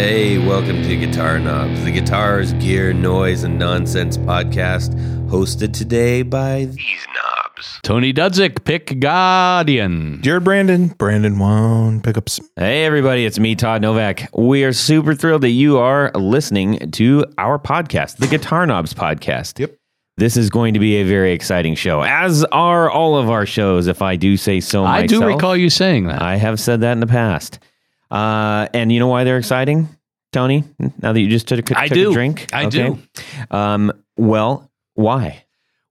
Hey, welcome to Guitar Knobs, the guitars, gear, noise, and nonsense podcast, hosted today by these knobs. Tony Dudzik, Pick Guardian. Jared Brandon, Brandon One pickups. Hey, everybody, it's me, Todd Novak. We are super thrilled that you are listening to our podcast, the Guitar Knobs Podcast. Yep. This is going to be a very exciting show, as are all of our shows, if I do say so myself. I do recall you saying that. I have said that in the past. Uh, and you know why they're exciting, Tony? Now that you just took, a- I took do. a drink? I do. Um, well, why?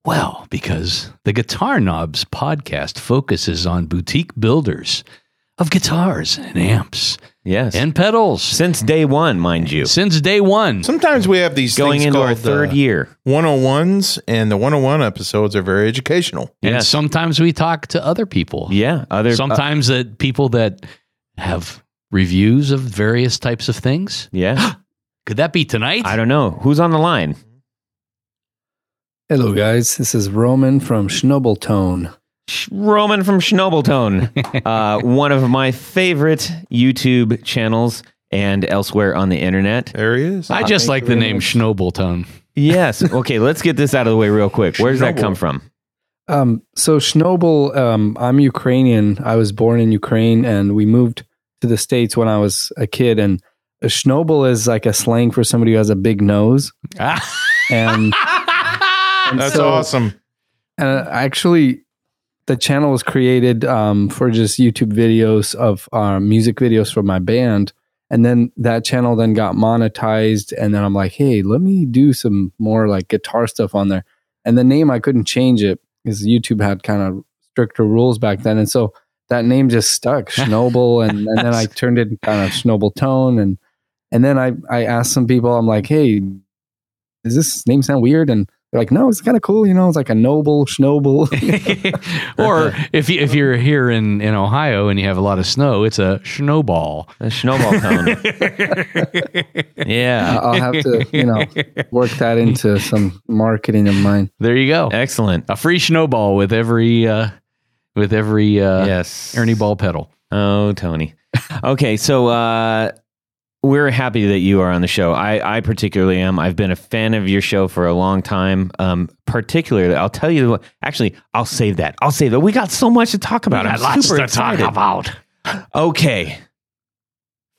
well, because the Guitar Knobs podcast focuses on boutique builders of guitars and amps Yes. and pedals Since day one, mind you. since day one. Sometimes we have these Going things into our called, third uh, year. 101s, and the 101 episodes are very educational. And Yes. sometimes we talk to other people. Yeah. Other Sometimes that people that have reviews of various types of things. yeah. Could that be tonight? I don't know. Who's on the line? Hello, guys. This is Roman from Shnobeltone. Sh- Roman from Shnobeltone, uh, one of my favorite YouTube channels and elsewhere on the internet. There he is. I just Thank like the name much. Shnobeltone. Yes. Okay, let's get this out of the way real quick. Where does that Shnobel. come from? Um, so Shnobel, um, I'm Ukrainian. I was born in Ukraine, and we moved to the states when I was a kid. And a Shnobel is like a slang for somebody who has a big nose. And, and That's so- awesome. And actually, the channel was created um, for just YouTube videos of uh, music videos for my band. And then that channel then got monetized. And then I'm like, hey, let me do some more like guitar stuff on there. And the name, I couldn't change it because YouTube had kind of stricter rules back then. And so that name just stuck, Shnobel. and, and then I turned it kind of Shnobel tone. And, and then I, I asked some people, I'm like, hey, does this name sound weird? And they're like, no, it's kind of cool. You know, it's like a noble, Shnobel. or if you, if you're here in, in Ohio and you have a lot of snow, it's a snowball. A Shnobel tone. yeah. I'll have to, you know, work that into some marketing of mine. There you go. Excellent. A free snowball with every uh, with every uh, yes. Ernie ball pedal. Oh, Tony. Okay, so uh, we're happy that you are on the show. I, I particularly am. I've been a fan of your show for a long time. Um, particularly, I'll tell you what. Actually, I'll save that. I'll save that. We got so much to talk about. I'm super excited. about. Okay.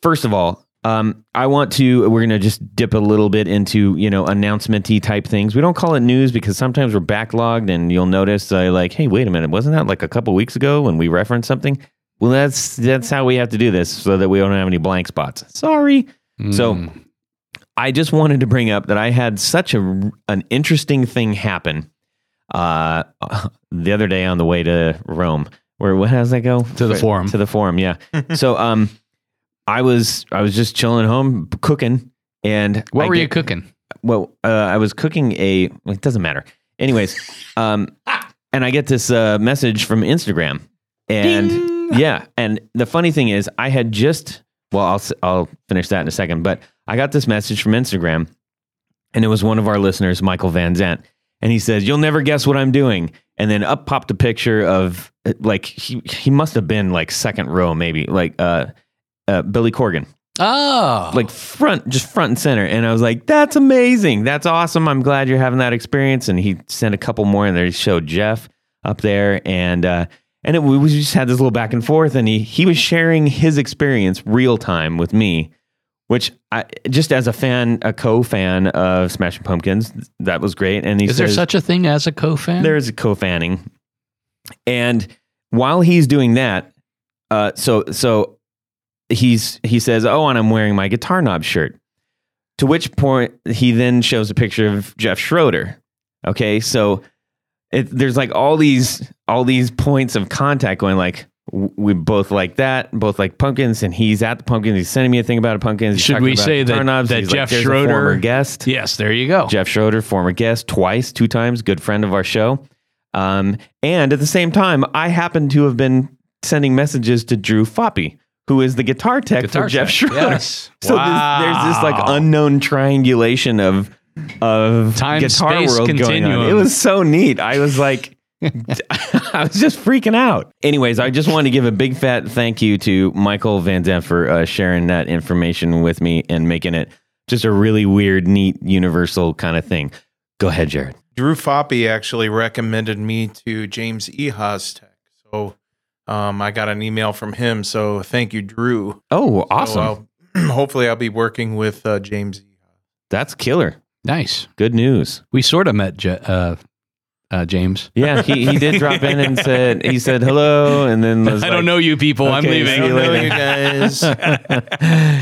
First of all, um, I want to. We're gonna just dip a little bit into you know announcement-y type things. We don't call it news because sometimes we're backlogged, and you'll notice I like, hey, wait a minute, wasn't that like a couple weeks ago when we referenced something? Well, that's that's how we have to do this so that we don't have any blank spots. Sorry. So Mm. I just wanted to bring up that I had such a an interesting thing happen uh, the other day on the way to Rome. Where what does that go To the forum. To the forum, yeah. so um, I was I was just chilling at home cooking, and what I were you cooking? well, uh, I was cooking a. well, It doesn't matter. Anyways, um, and I get this uh, message from Instagram, and yeah, and the funny thing is, I had just. Well, I'll I'll finish that in a second, but I got this message from Instagram, and it was one of our listeners, Michael Van Zant, and he says, "You'll never guess what I'm doing." And then up popped a picture of uh, like he he must have been like second row, maybe like uh, uh Billy Corgan. Oh, like front just front and center. And i was like that's amazing. That's awesome. I'm glad you're having that experience. And he sent a couple more and there he showed jeff up there. And uh and it, we just had this little back and forth. And he he was sharing his experience real time with me which i just as a fan a co-fan of smashing pumpkins that was great. And he is there such a thing as a co-fan? there is a co-fanning, and while he's doing that, uh, so so he's he says, "Oh, and I'm wearing my guitar knob shirt." To which point he then shows a picture of Jeff Schroeder. Okay, so it, there's like all these all these points of contact going like. We both like that, both like pumpkins, and he's at the pumpkins. He's sending me a thing about a pumpkins. He's Should we say that- knobs. that He's like, Jeff "There's a Schroeder- former guest, yes, there you go. Jeff Schroeder, former guest, twice, two times, good friend of our show. Um, and at the same time, I happen to have been sending messages to Drew Foppy, who is the guitar tech Guitar for Jeff tech, Schroeder. yes. So this, there's this like unknown triangulation of of Time, guitar space world going on. It was so neat. I was like, I was just freaking out. Anyways, I just wanted to give a big fat thank you to Michael Van Zandt for uh, sharing that information with me and making it just a really weird, neat, universal kind of thing. Go ahead, Jared. Drew Foppy actually recommended me to James E. Tech. So um, I got an email from him. So thank you, Drew. Oh, So awesome. I'll- hopefully, I'll be working with uh, James E. That's killer. Nice. Good news. We sort of met Je- uh, uh, James. Yeah, he, he did drop in and said he said hello, and then was I like, don't know you people. I'm Okay, leaving. see you later. guys.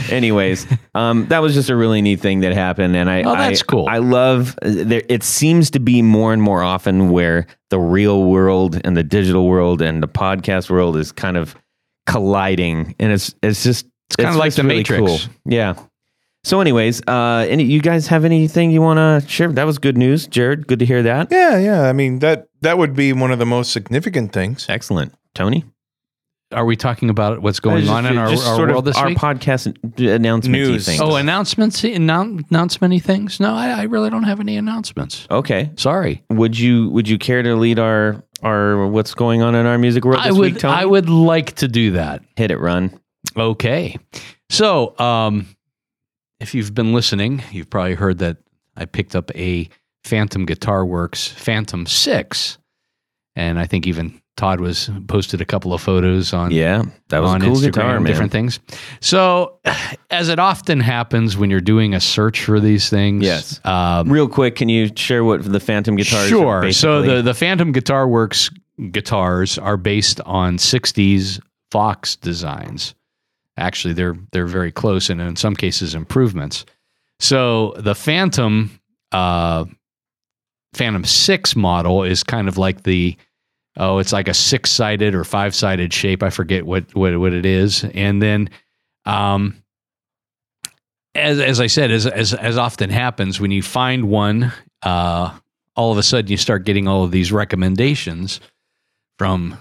Anyways, um, that was just a really neat thing that happened, and I Oh, that's I, cool. I love there. It seems to be more and more often where the real world and the digital world and the podcast world is kind of colliding, and it's it's just It's kind of like the really Matrix. Cool. Yeah. So, anyways, uh, any you guys have anything you want to share? That was good news, Jared. Good to hear that. yeah, yeah. I mean that that would be one of the most significant things. Excellent, Tony. Are we talking about what's going Just- on in our, our world this our week? podcast announcement News. things. oh, announcements, annou- announcement things? No, I, I really don't have any announcements. okay. Sorry. Would you would you care to lead our our what's going on in our music world I would week, Tony? I would like to do that. hit it, run. Okay. So, um, if you've been listening, you've probably heard that I picked up a Phantom Guitar Works Phantom 6. And I think even Todd was posted a couple of photos on Yeah, that was on cool Instagram, guitar, man. different things. So, as it often happens when you're doing a search for these things, Yes. um, Real quick, can you share what the Phantom guitars? are Sure. So the the Phantom Guitar Works guitars are based on '60s Vox designs. Actually, they're they're very close, and in some cases, improvements. So the Phantom uh, Phantom Six model is kind of like the oh, it's like a six sided or five sided shape. I forget what what what it is, and then. Um, as, as I said, as, as as often happens when you find one, uh, all of a sudden you start getting all of these recommendations from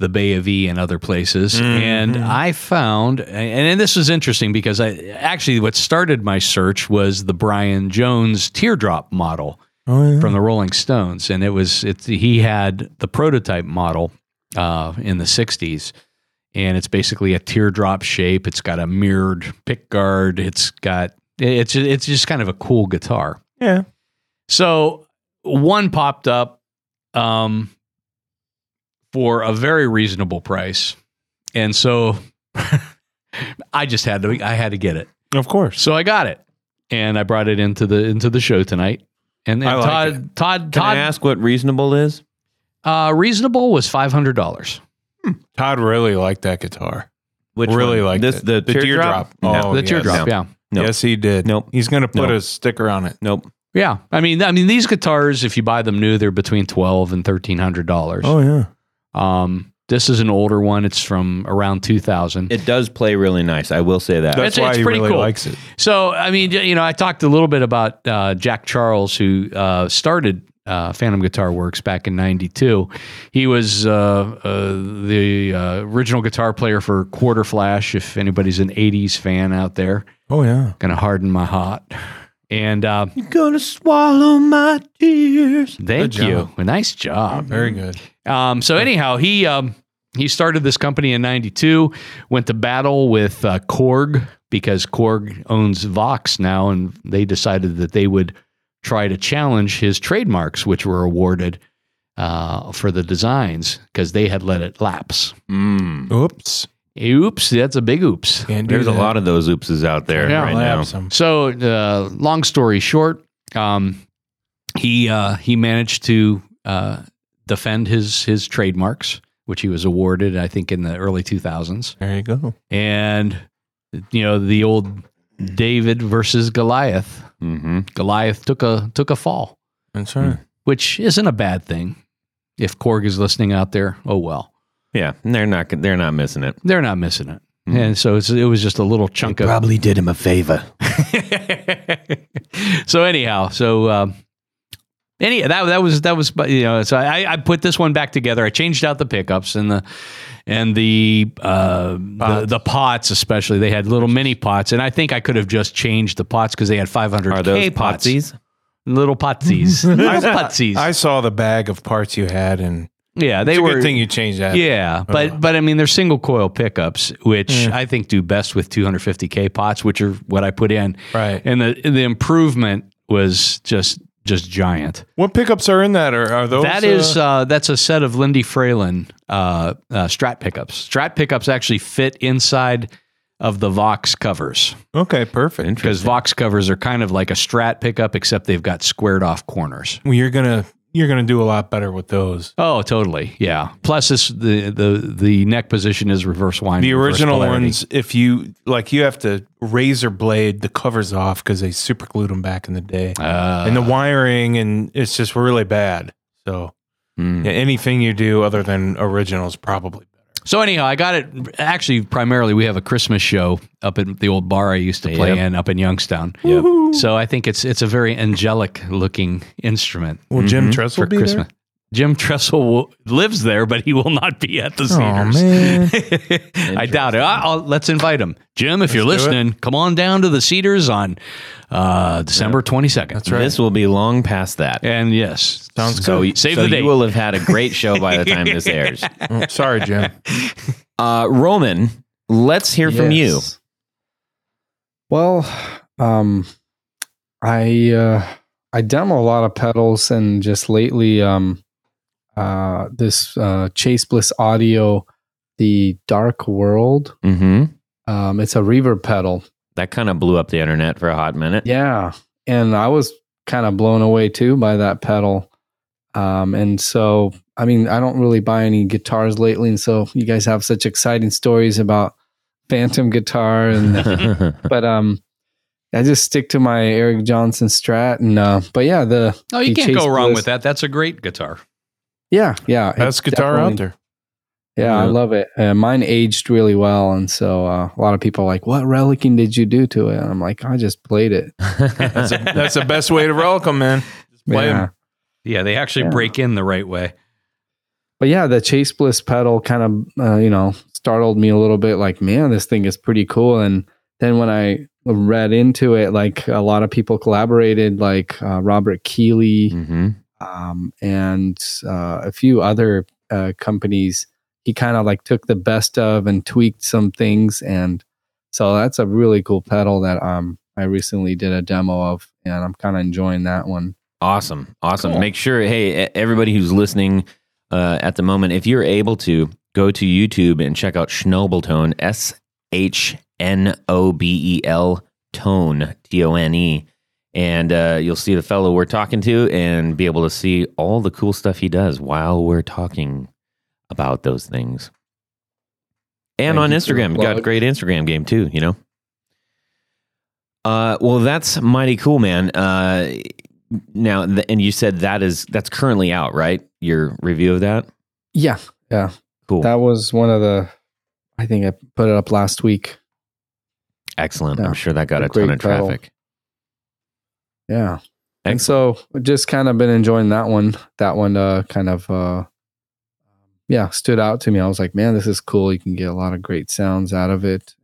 the Bay of E and other places. Mhm. And I found, and, and this was interesting because I actually what started my search was the Brian Jones teardrop model Oh, yeah. from the Rolling Stones, and it was it. He had the prototype model uh, in the '60s, and it's basically a teardrop shape. It's got a mirrored pick guard. It's got it's it's just kind of a cool guitar. yeah. So one popped up um, for a very reasonable price, and so I just had to I had to get it. Of course. So I got it, and I brought it into the into the show tonight. And, and I like Todd Todd Can Todd I ask what reasonable is? uh, reasonable was five hundred dollars. Todd really liked that guitar. Which really one? liked this it. the, The teardrop. teardrop. No. Oh, the yes. teardrop, No. yeah, Nope. Yes, he did. Nope. He's going to put Nope. a sticker on it. Nope. yeah. I mean, I mean, these guitars, if you buy them new, they're between twelve and thirteen hundred dollars. Oh yeah. Um, this is an older one. It's from around two thousand. It does play really nice. I will say that. That's It's- why it's he pretty really cool. likes it. So, I mean, you know, I talked a little bit about uh, Jack Charles, who uh, started uh, Phantom Guitar Works back in '92. He was uh, uh, the uh, original guitar player for Quarter Flash. If anybody's an '80s fan out there, Oh yeah. gonna harden my heart. And uh, you're gonna swallow my tears. thank you, a nice job. Very good. Um, so anyhow, he um, he started this company in '92. Went to battle with uh, Korg because Korg owns Vox now, and they decided that they would try to challenge his trademarks, which were awarded uh, for the designs because they had let it lapse. Mm. Oops. Oops, that's a big oops. Can't do There's a lot of those oopses out there Yeah. right now. some. So, uh, long story short, um, he uh, he managed to uh, defend his his trademarks, which he was awarded, I think, in the early 2000s. There you go. And you know, the old David versus Goliath. Mm-hmm. Goliath took a took a fall, That's right. which isn't a bad thing. If Korg is listening out there, oh well, Yeah, they're not. They're not missing it. they're not missing it. Mhm. And so it's, it was just a little chunk of Probably did him a favor. so anyhow, so um, any that that was that was you know so I, I put this one back together. I changed out the pickups and the and the uh, the, Pots. the pots especially. They had little mini pots, and I think I could have just changed the pots because they had 500 Are those K pots. potsies? little potsies, little putsies. I saw the bag of parts you had, and yeah, it's they a were. good thing you changed that. Yeah, but but I mean, they're single coil pickups, which Yeah. I think do best with 250k pots, which are what I put in, Right. and the the improvement was just just giant. What pickups are in that? Or are those? that is uh, uh, that's a set of Lindy Fralin uh, uh, Strat pickups. Strat pickups actually fit inside of the Vox covers okay. Perfect. because Vox covers are kind of like a Strat pickup, except they've got squared off corners. Well, you're gonna you're gonna do a lot better with those. Oh, totally, yeah. Plus, this the the the neck position is reverse winding. The original ones, if you like, you have to razor blade the covers off because they super glued them back in the day, Uh, and the wiring and it's just really bad. So Mm. yeah, anything you do other than original is probably. So anyhow, I got it. Actually, primarily, we have a Christmas show up at the old bar I used to play Yep. in up in Youngstown. Yep. So I think it's it's a very angelic looking instrument Well, Jim Mhm. Tressel for be Christmas. Jim Tressel will, lives there, but he will not be at the Oh, Cedars. man. I doubt it. I, will let's invite him, Jim. If you're Let's do it. listening, come on down to the Cedars on uh, December twenty second. That's right. This will be long past that. And yes, Sounds So, good. Save so the date. you will have had a great show by the time this airs. Mm, Sorry, Jim. Uh, Roman, let's hear from you. Well, um, I uh, I demo a lot of pedals, and just lately, um, uh, this uh, Chase Bliss Audio, the Dark World. hmm Um, it's a reverb pedal. That kind of blew up the internet for a hot minute. Yeah, and I was kind of blown away too by that pedal. Um, and so, I mean, I don't really buy any guitars lately, and so you guys have such exciting stories about Phantom guitar and but um I just stick to my Eric Johnson Strat and uh but yeah the oh, you the can't Chase go wrong Bliss- with that. That's a great guitar. Yeah yeah Best it's guitar out there. yeah, I love it uh, mine aged really well and so uh, a lot of people are like what relicing did you do to it and I'm like I just played it That's, a, that's the best way to relic 'em, man. Just play 'em. yeah Yeah, they actually Yeah. break in the right way. but yeah the Chase Bliss pedal kind of uh, you know startled me a little bit like man this thing is pretty cool and then when I read into it like a lot of people collaborated like uh, Robert Keeley hmm um, and uh, a few other uh, companies. He kind of like took the best of and tweaked some things, and so that's a really cool pedal that um I recently did a demo of, and I'm kind of enjoying that one. Awesome. Awesome. Cool. Make sure, hey, everybody who's listening uh, at the moment, if you're able to, go to YouTube and check out Shnobeltone, S H N O B E L tone, T O N E. And uh, you'll see the fellow we're talking to and be able to see all the cool stuff he does while we're talking about those things. And Thank on you for the Instagram, got a great Instagram game too, you know? Uh, well, that's mighty cool, man. Uh, now, th- and you said that is that's currently out, right? Your review of that. Yeah, yeah, Cool, that was one of the. I think I put it up last week. excellent. yeah, I'm sure that got a a ton of traffic. Yeah, and so just kind of been enjoying that one. That one uh, kind of uh, yeah stood out to me. I was like, man, this is cool. You can get a lot of great sounds out of it.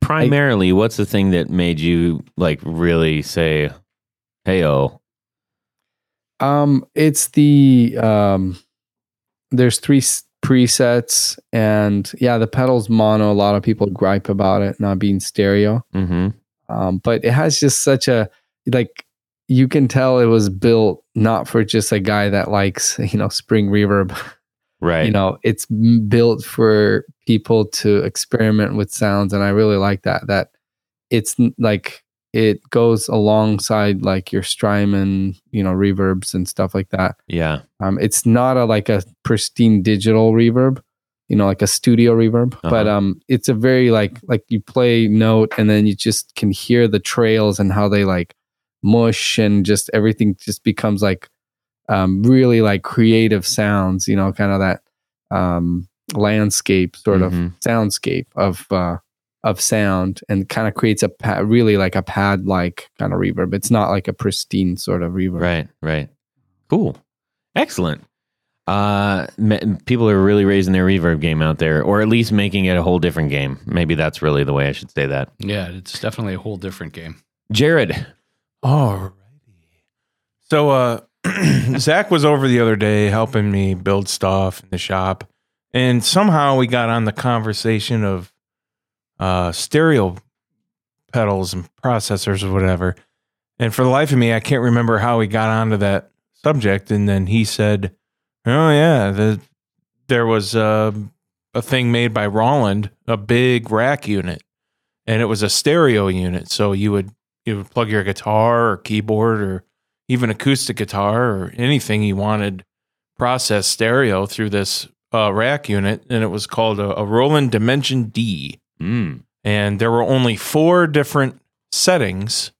Primarily, what's the thing that made you like really say, "Hey, oh, Um, it's the um, there's three s- presets, and yeah, the pedals mono. A lot of people gripe about it not being stereo, mm-hmm. um, but it has just such a like you can tell it was built not for just a guy that likes you know spring reverb. right, You know, it's built for people to experiment with sounds, and I really like that. That it's like it goes alongside like your Strymon, you know, reverbs and stuff like that. yeah, Um, it's not a like a pristine digital reverb, you know, like a studio reverb, but Uh-huh. um, it's a very like like you play note and then you just can hear the trails and how they like mush and just everything just becomes like um really like creative sounds, you know, kind of that um landscape sort of Mhm. soundscape of uh of sound and kind of creates a pad, really like a pad like kind of reverb. It's not like a pristine sort of reverb. right, right. Cool, excellent. Uh, me- people are really raising their reverb game out there, or at least making it a whole different game. Maybe that's really the way I should say that. Yeah, it's definitely a whole different game. Jared, Alrighty. So uh Zach was over the other day helping me build stuff in the shop. And somehow we got on the conversation of uh stereo pedals and processors or whatever. And for the life of me, I can't remember how we got onto that subject. And then he said, Oh yeah, the there was uh, a thing made by Roland, a big rack unit. And it was a stereo unit. So you would you would plug your guitar or keyboard or even acoustic guitar or anything you wanted processed stereo through this uh, rack unit, and it was called a, a Roland Dimension D. Mm. And there were only four different settings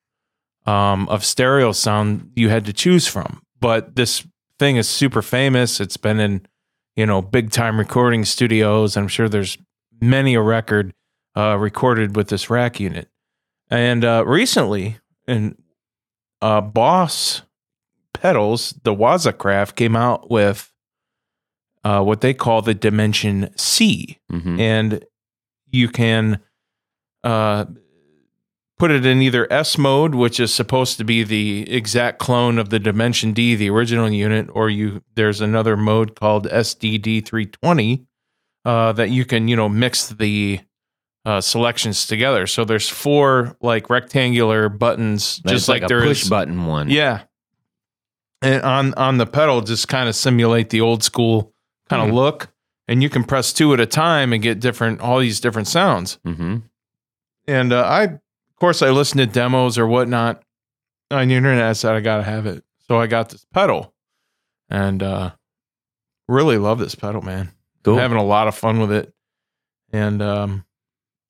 um, of stereo sound you had to choose from. But this thing is super famous. It's been in you know big time recording studios. I'm sure there's many a record uh, recorded with this rack unit. And uh, recently, and uh, Boss pedals, the Waza Craft came out with uh, what they call the Dimension C, hmm and you can uh, put it in either S mode, which is supposed to be the exact clone of the Dimension D, the original unit, or you there's another mode called SDD 320 uh, that you can you know mix the uh, selections together. So there's four like rectangular buttons, just like, a there push is button one. yeah. And on on the pedal, just kind of simulate the old school kind of Hmm. look, and you can press two at a time and get different all these different sounds. hmm And uh, I, of course, I listened to demos or whatnot on the internet. I said I gotta have it, so I got this pedal, and uh, really love this pedal, man. Cool. Having a lot of fun with it, and um,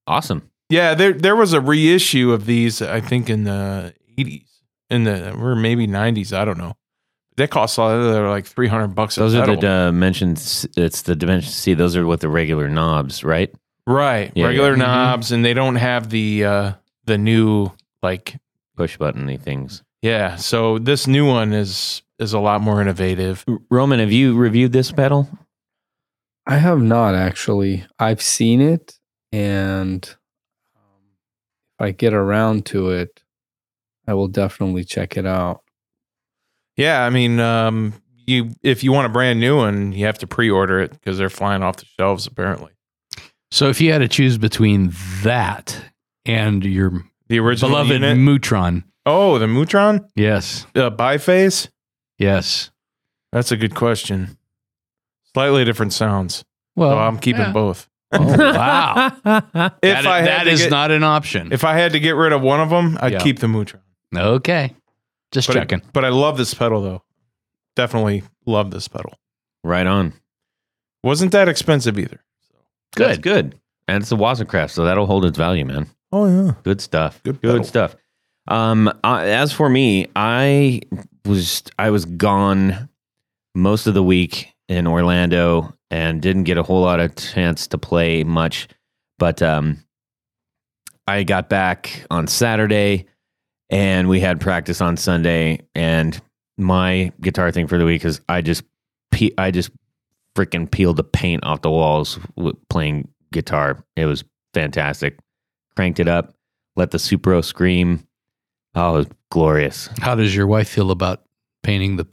awesome. yeah, there there was a reissue of these, I think, in the eighties, in the or maybe nineties. I don't know. They cost a lot. They're like three hundred bucks. a Those are the pedal. dimensions. It's the dimension C. Those are with the regular knobs, right? right Yeah, regular yeah. Mhm. knobs, and they don't have the uh the new like Push buttony things. yeah. So this new one is is a lot more innovative. Roman, have you reviewed this pedal? I have not actually. I've seen it, and um, if I get around to it, I will definitely check it out. Yeah, I mean, um, you if you want a brand new one, you have to pre-order it because they're flying off the shelves apparently. So if you had to choose between that and your The original beloved unit. Mutron, oh, the Mutron yes, uh, biphase. yes. That's a good question. Slightly different sounds. Well, so I'm keeping yeah. both. Oh, wow. If That- I had that get, not an option. if I had to get rid of one of them, I'd Yeah. keep the Mutron. okay, just But, checking. but I love this pedal though. Definitely love this pedal. Right on. Wasn't that expensive either. That's Good. good. And it's a Waza Craft, so that'll hold its value, man. Oh yeah. Good stuff. Good Good stuff. Um, uh, as for me, I was I was gone most of the week in Orlando and didn't get a whole lot of chance to play much. But um, I got back on Saturday, and we had practice on Sunday. And my guitar thing for the week is I just pe- I just freaking peeled the paint off the walls playing guitar. It was fantastic. Cranked it up, let the Supro scream. Oh, it was glorious. How does your wife feel about painting the?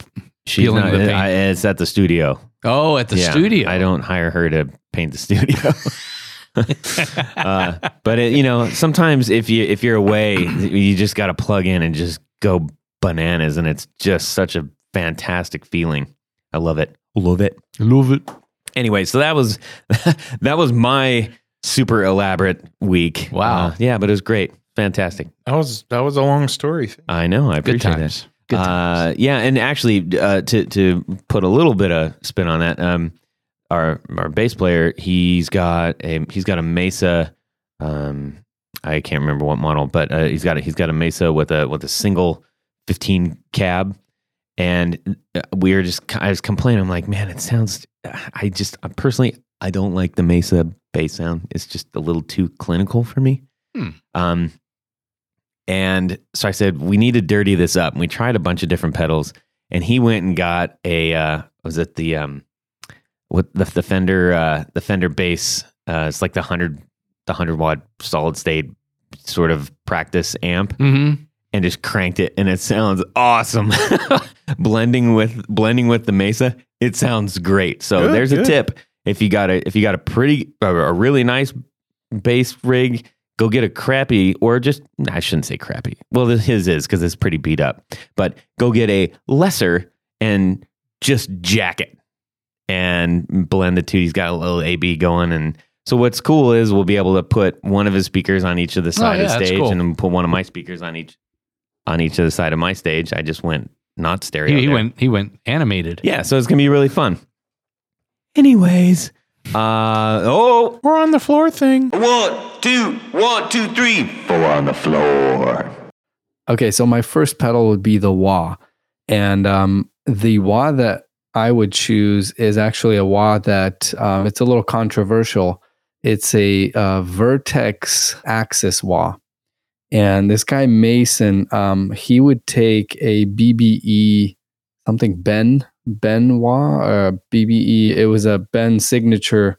She's not, the paint. I, it's at the studio. Oh, at the Yeah, studio. I don't hire her to paint the studio. uh, but it, you know, sometimes if you if you're away, you just got to plug in and just go bananas, and it's just such a fantastic feeling. I love it. Love it. love it. Anyway, so that was that was my super elaborate week. Wow. Uh, yeah, but it was great. Fantastic. That was that was a long story. I know. I Good appreciate that. Times. Good times. Uh, yeah, and actually, uh, to to put a little bit of spin on that, um, our our bass player, he's got a he's got a Mesa. Um, I can't remember what model, but uh, he's got a, he's got a Mesa with a with a single fifteen cab, and uh, we were just I was complaining. I'm like, man, it sounds. I just I personally I don't like the Mesa bass sound. It's just a little too clinical for me. Hmm. Um, and so I said, we need to dirty this up. And we tried a bunch of different pedals. And he went and got a, uh, was it the, um, what the, the Fender, uh, the Fender bass, uh, it's like the hundred, the hundred watt solid state sort of practice amp. mm-hmm. and just cranked it, and it sounds awesome. blending with blending with the Mesa, it sounds great. So Good, there's a tip. If you got a if you got a pretty a, a really nice bass rig, go get a crappy or just I shouldn't say crappy. Well, this- his is because it's pretty beat up. But go get a lesser and just jack it and blend the two. He's got a little AB going and. So what's cool is we'll be able to put one of his speakers on each of the oh, side Oh, yeah, of the stage, cool. and then put one of my speakers on each on each of the side of my stage. I just went not stereo. He, he went he went animated. Yeah, so it's gonna be really fun. Anyways, uh oh, We're on the floor thing. One, two, one, two, three. Four on the floor. Okay, so my first pedal would be the wah, and um, the wah that I would choose is actually a wah that um, it's a little controversial. It's a uh, Vertex Axis wah, and this guy Mason, um, he would take a BBE something Ben Ben wah or BBE. It was a Ben signature.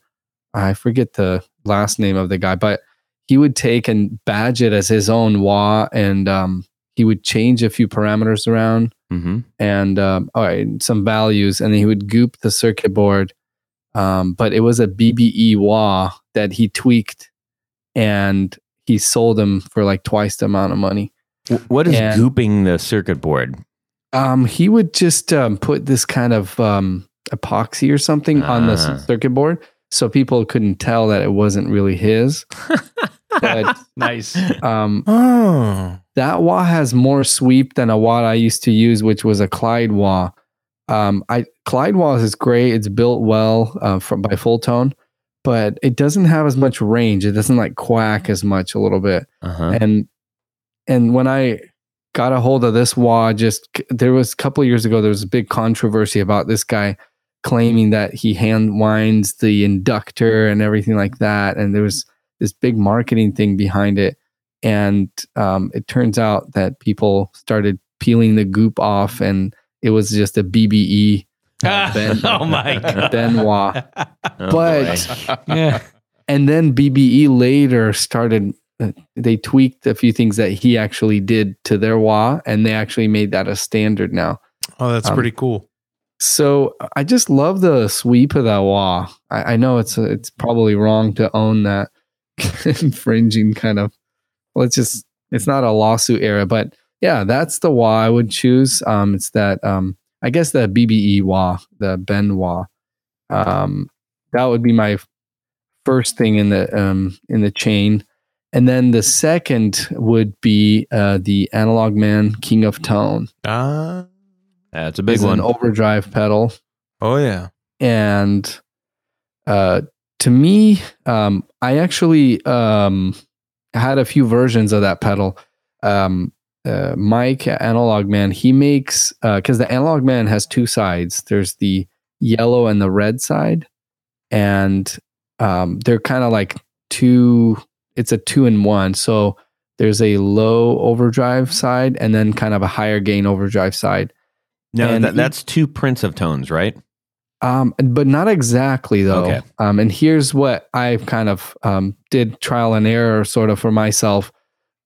I forget the last name of the guy, but he would take and badge it as his own wah and um, he would change a few parameters around mm-hmm. and um, all right, some values, and then he would goop the circuit board. Um, but it was a BBE wah that he tweaked, and he sold them for like twice the amount of money. what is And- gooping the circuit board? Um, he would just um, put this kind of um, epoxy or something on the Ah. circuit board, so people couldn't tell that it wasn't really his. but Nice. um, Oh. that wah has more sweep than a wah I used to use, which was a Clyde wah. Um, I Clyde wah is great. It's built well uh, from by Fulltone, but it doesn't have as much range. It doesn't like quack as much a little bit. Uh-huh. And and when I got a hold of this wah, just there was a couple of years ago, there was a big controversy about this guy claiming that he hand winds the inductor and everything like that, and there was this big marketing thing behind it. And um, it turns out that people started peeling the goop off, and it was just a BBE uh, Ben, oh my god. Benoit. Oh, but- boy. Yeah. and then BBE later started. Uh, They tweaked a few things that he actually did to their wah, and they actually made that a standard now. Oh, that's Um, pretty cool. So I just love the sweep of that wah. I, I know it's it's probably wrong to own that infringing kind of. Well, it's just it's not a lawsuit era, but yeah, that's the wah I would choose. Um, it's that um, I guess the BBE wah, the Ben wah. Um, that would be my first thing in the um in the chain, and then the second would be uh the Analog Man King of Tone. Ah. That's a big It's one. an overdrive pedal. Oh yeah. and uh, to me, um, I actually um, had a few versions of that pedal. Um, uh, Mike Analog Man, he makes because the Analog Man has two sides. There's the yellow and the red side, and um, they're kind of like two. It's a two in one. So there's a low overdrive side and then kind of a higher gain overdrive side. no, and that, he- that's two prints of tones, right? Um, but not exactly though. Okay. Um, and here's what I kind of um, did trial and error sort of for myself.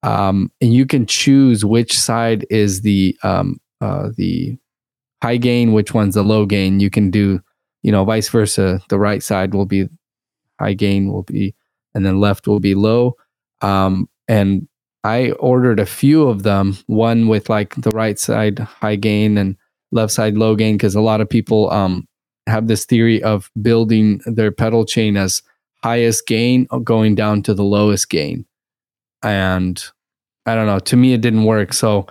Um, and you can choose which side is the um, uh, the high gain, which one's the low gain. You can do, you know, vice versa. The right side will be high gain, will be, and then left will be low. Um, and I ordered a few of them, one with like the right side high gain and left side low gain, because a lot of people um, have this theory of building their pedal chain as highest gain going down to the lowest gain. And I don't know, to me it didn't work. So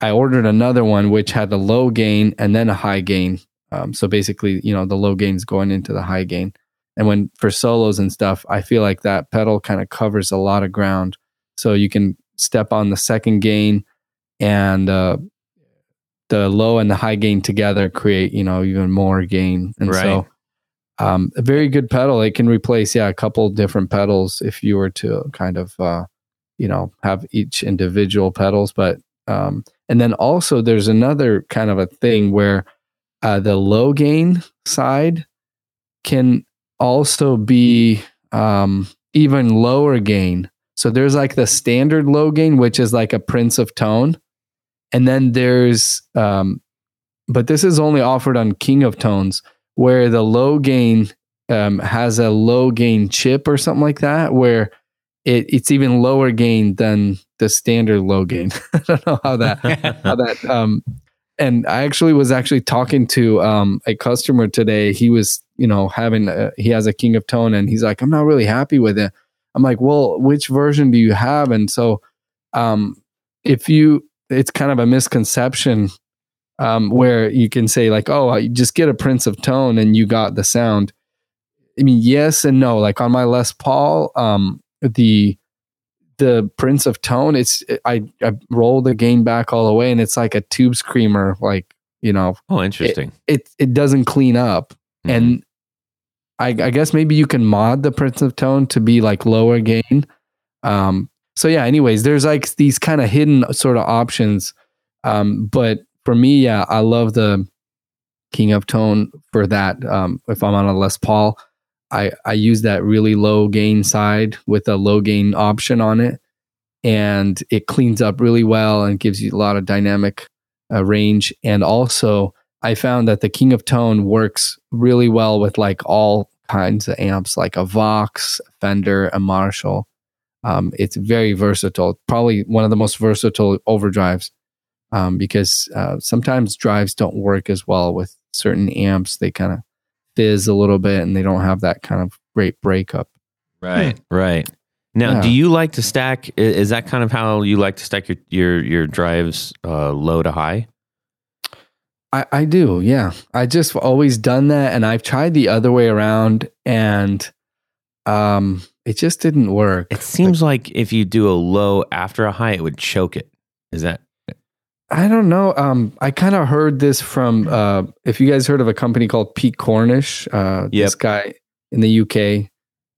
I ordered another one which had a low gain and then a high gain. Um, so basically, you know, the low gain's going into the high gain. And when for solos and stuff, I feel like that pedal kind of covers a lot of ground. So you can step on the second gain and uh, the low and the high gain together create, you know, even more gain. And so um, a very good pedal. It can replace, yeah, a couple different pedals if you were to kind of, uh, you know, have each individual pedals. But, um, and then also there's another kind of a thing where uh, the low gain side can also be um, even lower gain. So there's like the standard low gain, which is like a Prince of Tone. and then there's um, but this is only offered on King of Tones, where the low gain um, has a low gain chip or something like that, where it, it's even lower gain than the standard low gain. I don't know how that how that um and I actually was actually talking to um a customer today. He was, you know, having a, he has a King of Tone and he's like, I'm not really happy with it. I'm like, well, which version do you have? And so um if you it's kind of a misconception um where you can say like, oh, you just get a Prince of Tone and you got the sound. I mean, yes and no. Like on my Les Paul, um the the Prince of Tone, it's I I roll the gain back all the way, and it's like a tube screamer, like you know, Oh, interesting. it it doesn't clean up, Mhm. and I, I guess maybe you can mod the Prince of Tone to be like lower gain. Um, so yeah. Anyways, there's like these kind of hidden sort of options, um, but for me, yeah, I love the King of Tone for that. Um, if I'm on a Les Paul, I I use that really low gain side with a low gain option on it, and it cleans up really well and gives you a lot of dynamic uh, range. And also, I found that the King of Tone works really well with like all kinds of amps, like a Vox, a Fender, a Marshall. Um, it's very versatile. Probably one of the most versatile overdrives um, because uh, sometimes drives don't work as well with certain amps. They kind of fizz a little bit and they don't have that kind of great breakup. Right. Right. Now, Yeah. do you like to stack? Is that kind of how you like to stack your your your drives, uh, low to high? I, I do, yeah. I just always done that, and I've tried the other way around, and um, it just didn't work. It seems like if you do a low after a high, it would choke it. Is that? I don't know. Um, I kind of heard this from uh, if you guys heard of a company called Pete Cornish. Uh, Yep. This guy in the UK,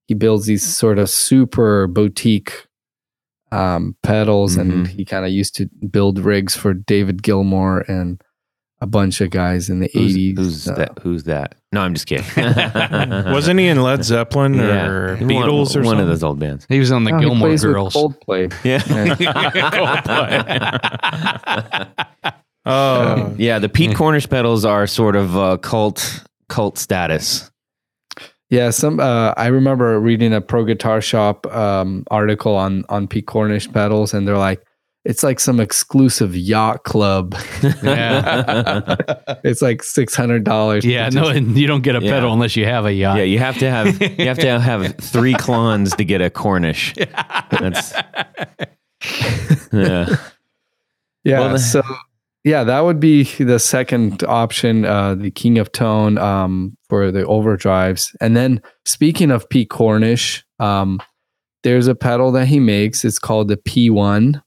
he builds these sort of super boutique um, pedals, and he kind of used to build rigs for David Gilmour and a bunch of guys in the Who's, eighties. who's uh, that? Who's that? No, I'm just kidding. Wasn't he in Led Zeppelin or One- Beatles or one, something? of those old bands? He was on the he Gilmore plays with Girls. Coldplay. Yeah. Oh, yeah, the Pete Cornish pedals are sort of uh, cult cult status. Yeah, some uh, I remember reading a Pro Guitar Shop um, article on on Pete Cornish pedals, and they're like, it's like some exclusive yacht club. Yeah. it's like six hundred dollars. Yeah, no, and you don't get a Yeah. pedal unless you have a yacht. Yeah, you have to have you have to have three clones to get a Cornish. That's yeah. Yeah, Well, so yeah, that would be the second option, uh, the King of Tone um, for the overdrives. And then speaking of Pete Cornish, um, there's a pedal that he makes. It's called the P1,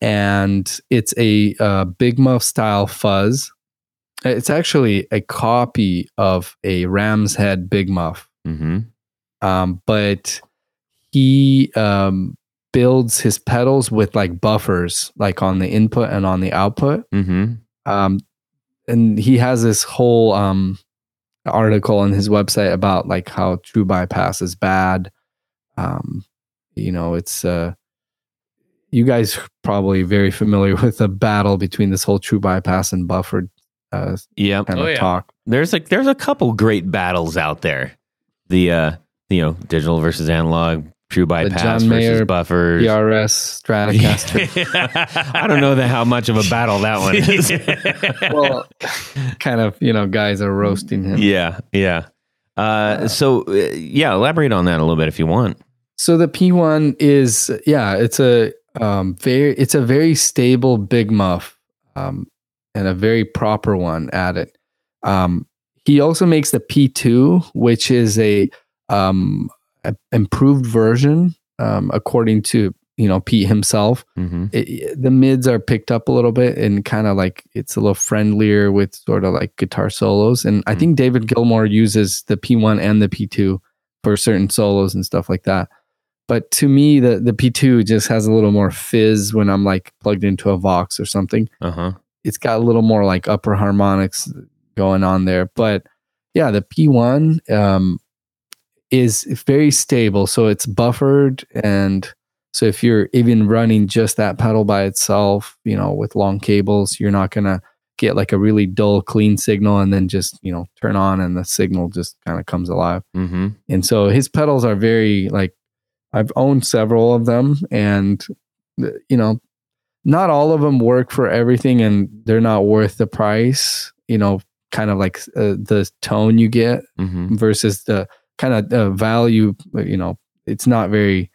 and it's a uh, Big Muff style fuzz. It's actually a copy of a Ram's Head Big Muff hmm um, but he um, builds his pedals with like buffers, like on the input and on the output. hmm Um, and he has this whole um, article on his website about like how true bypass is bad. Um, you know, it's uh, you guys are probably very familiar with the battle between this whole true bypass and buffered uh, Yep. kind Oh, of yeah. talk. There's like there's a couple great battles out there. The uh you know, digital versus analog, true bypass John versus Mayer buffers. PRS Stratocaster. I don't know that how much of a battle that one is. well, kind of, you know, guys are roasting him. yeah, yeah. Uh, so uh, yeah, elaborate on that a little bit if you want. So the P1 is yeah, it's a um very it's a very stable big muff um and a very proper one at it. Um he also makes the P2 which is a um a improved version um according to you know Pete himself. Mm-hmm. It, the mids are picked up a little bit and kind of like it's a little friendlier with sort of like guitar solos and I Mm. think David Gilmour uses the P1 and the P2 for certain solos and stuff like that. But to me, the the P2 just has a little more fizz when I'm like plugged into a Vox or something. Uh huh. It's got a little more like upper harmonics going on there. But yeah, the P1 um, is very stable. So it's buffered and So if you're even running just that pedal by itself, you know, with long cables, you're not gonna get like a really dull, clean signal and then just you know turn on and the signal just kind of comes alive. Mm-hmm. And so his pedals are very like I've owned several of them and uh, you know not all of them work for everything and they're not worth the price, you know, kind of like uh, the tone you get Mm-hmm. versus the kind of uh, value, you know, it's not very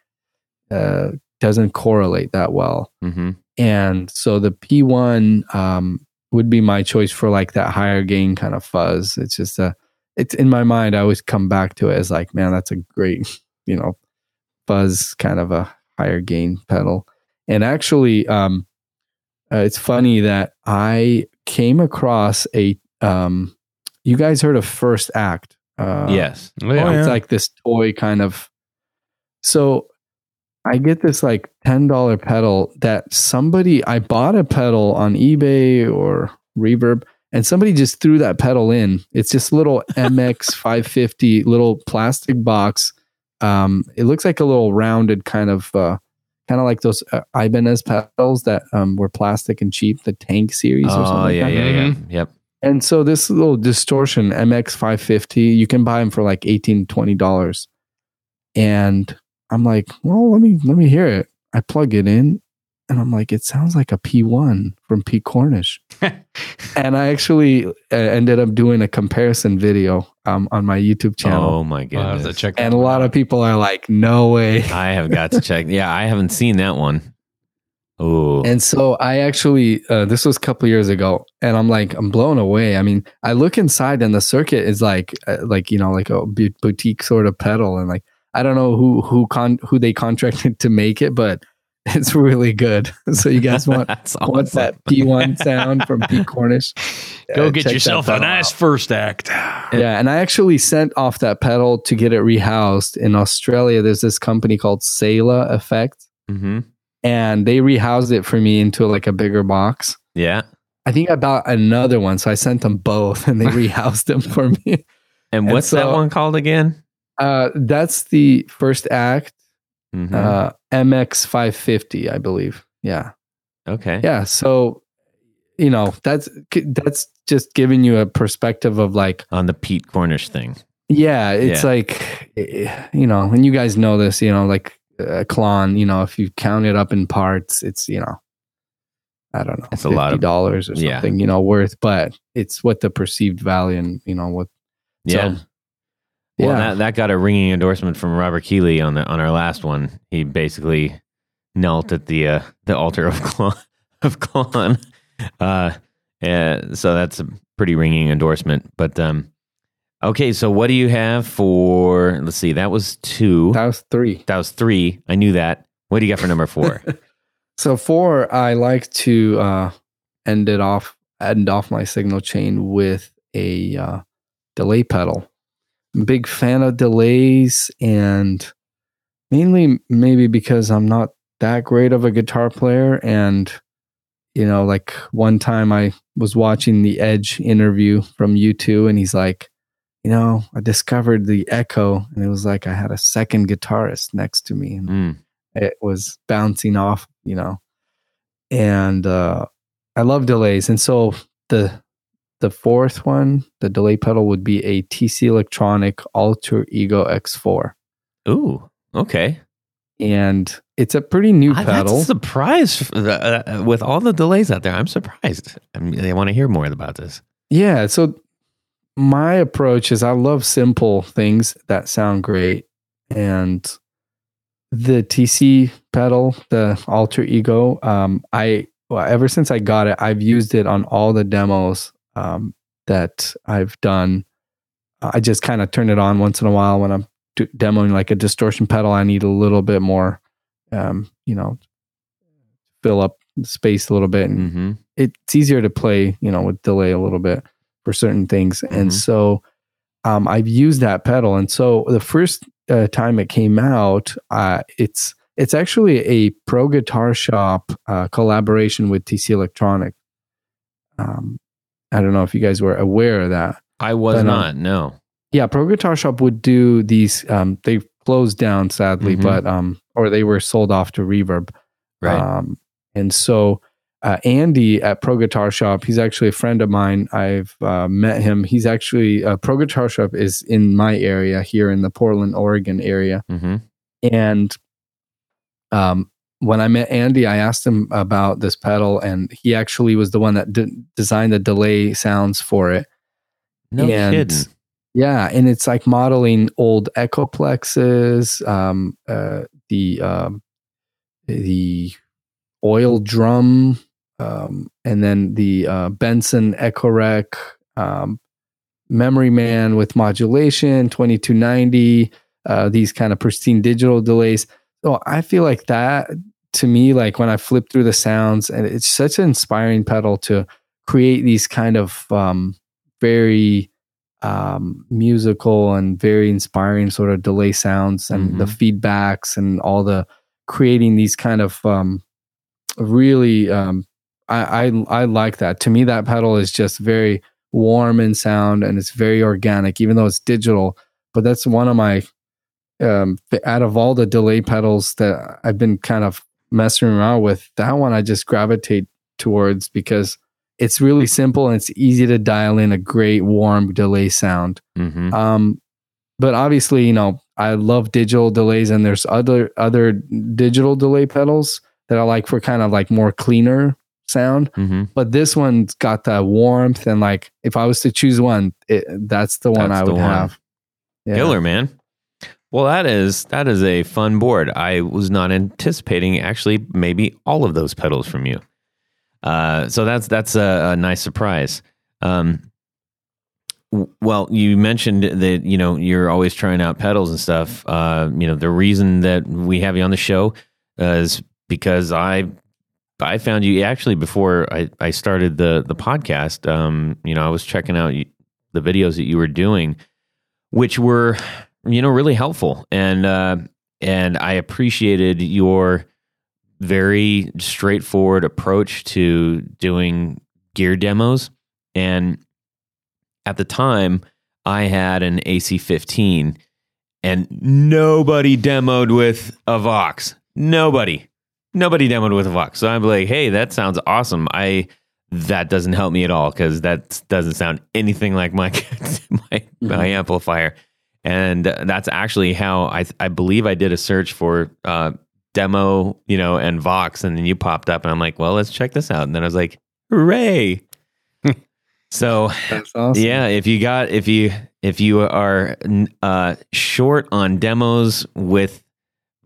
uh doesn't correlate that well. Mm-hmm. And so the P1 um would be my choice for like that higher gain kind of fuzz. It's just a it's in my mind I always come back to it as like, man, that's a great, you know, fuzz kind of a higher gain pedal. And actually um uh, it's funny that I came across a um you guys heard of First Act. Uh yes. Oh, yeah. It's like this toy kind of. So I get this like $10 pedal that somebody, I bought a pedal on eBay or Reverb, and somebody just threw that pedal in. It's this little MX 550 little plastic box. Um, it looks like a little rounded kind of, uh, kind of like those uh, Ibanez pedals that um, were plastic and cheap, the Tank series or something. Oh like yeah, that. yeah, yeah. Yep. And so this little distortion MX 550, you can buy them for like 18 $20. And I'm like, well, let me let me hear it. I plug it in and I'm like, it sounds like a P1 from Pete Cornish. and I actually uh, ended up doing a comparison video um, on my YouTube channel. Oh my I'll goodness. to check and a lot of people are like, no way. I have got to check. Yeah, I haven't seen that one. Oh. And so I actually, uh, this was a couple years ago, and I'm like, I'm blown away. I mean, I look inside, and the circuit is like, uh, like you know, like a boutique sort of pedal, and like I don't know who who con who they contracted to make it, but it's really good. so you guys want That's want that P1 sound from Pete Cornish? Go Uh, get yourself a nice out. first act. Yeah, and I actually sent off that pedal to get it rehoused in Australia. There's this company called Sela Effect, Mm-hmm. and they rehoused it for me into like a bigger box. Yeah. I think I bought another one, so I sent them both, and they rehoused them for me. And And what's that one called again? Uh, that's the first act, Mhm. uh, MX 550, I believe. Yeah, okay. yeah. So, you know, that's that's just giving you a perspective of like, On the Pete Cornish thing. yeah, it's Yeah. like, eh, you know, and you guys know this, you know, like a Klon, you know, if you count it up in parts, it's you know. I don't know. It's a lot of- dollars or yeah. something, you know, worth, but it's what the perceived value and you know what Yeah. So, well, yeah. that, that got a ringing endorsement from Robert Keeley on the on our last one. He basically knelt at the uh, the altar of Klon. Of Klon. Uh, yeah, so that's a pretty ringing endorsement. But um, okay, so what do you have for? Let's see, that was two. that was three. That was three. I knew that. What do you got for number four? So four, I like to uh, end it off, end off my signal chain with a uh, delay pedal. Big fan of delays, and mainly maybe because I'm not that great of a guitar player. And you know, like one time I was watching the Edge interview from U2, and he's like, you know, I discovered the echo, and it was like I had a second guitarist next to me, and Mm, it was bouncing off, you know. And uh I love delays. And so the the fourth one, the delay pedal would be a TC Electronic Alter Ego X4. ooh, okay. And it's a pretty new I- pedal. That's a surprise uh, uh, with all the delays out there. I'm surprised. I, mean, I want to hear more about this. Yeah. So my approach is I love simple things that sound great. And the TC pedal, the alter ego, um, I well, ever since I got it, I've used it on all the demos um, that I've done. I just kind of turn it on once in a while when I'm demoing like a distortion pedal. I need a little bit more, um, you know, fill up space a little bit and Mm-hmm. it's easier to play, you know, with delay a little bit for certain things. And Mhm. so um, I've used that pedal. And so the first uh, time it came out, uh, it's it's actually a Pro Guitar Shop uh, collaboration with TC Electronic. Um, I don't know if you guys were aware of that. I was But, um, not. No. Yeah, Pro Guitar Shop would do these. Um, they closed down sadly, Mhm. but um, or they were sold off to Reverb. Right. Um, and so uh, Andy at Pro Guitar Shop, he's actually a friend of mine. I've uh, met him. He's actually uh, Pro Guitar Shop is in my area here in the Portland, Oregon area. hmm And um, when I met Andy, I asked him about this pedal, and he actually was the one that d- designed the delay sounds for it. No And- kidding. Yeah, and it's like modeling old Echoplexes, um, uh, the um, the oil drum, um, and then the uh, Binson Echorec, um, Memory Man with modulation, twenty two ninety. Uh, these kind of pristine digital delays. So I feel like that to me, like when I flip through the sounds, and it's such an inspiring pedal to create these kind of um, very um, musical and very inspiring sort of delay sounds and the feedbacks and all the creating these kind of um, really um, I, I I like that. To me, that pedal is just very warm in sound and it's very organic, even though it's digital. But that's one of my um, out of all the delay pedals that I've been kind of messing around with, that one I just gravitate towards because it's really simple and it's easy to dial in a great warm delay sound. hmm Um, but obviously, you know, I love digital delays, and there's other other digital delay pedals that I like for kind of like more cleaner sound. hmm But this one's got that warmth, and like if I was to choose one, it, that's the one That's I would one. have. Yeah. Killer, man. Well, that is that is a fun board. I was not anticipating actually maybe all of those pedals from you. Uh, so that's that's a, a nice surprise. Um, well, you mentioned that you know you're always trying out pedals and stuff. Uh, you know the reason that we have you on the show uh, is because I I found you actually before I, I started the the podcast. Um, you know I was checking out the videos that you were doing, which were you know really helpful. And uh, and I appreciated your very straightforward approach to doing gear demos. And at the time I had an AC15 and nobody demoed with a Vox. Nobody. Nobody demoed with a Vox. So I'm like hey that sounds awesome. I that doesn't help me at all because that doesn't sound anything like my my, my amplifier and that's actually how I I believe I did a search for uh, demo, you know, and Vox, and then you popped up, and I'm like, well, let's check this out, and then I was like, hooray! so awesome. yeah, if you got if you if you are uh, short on demos with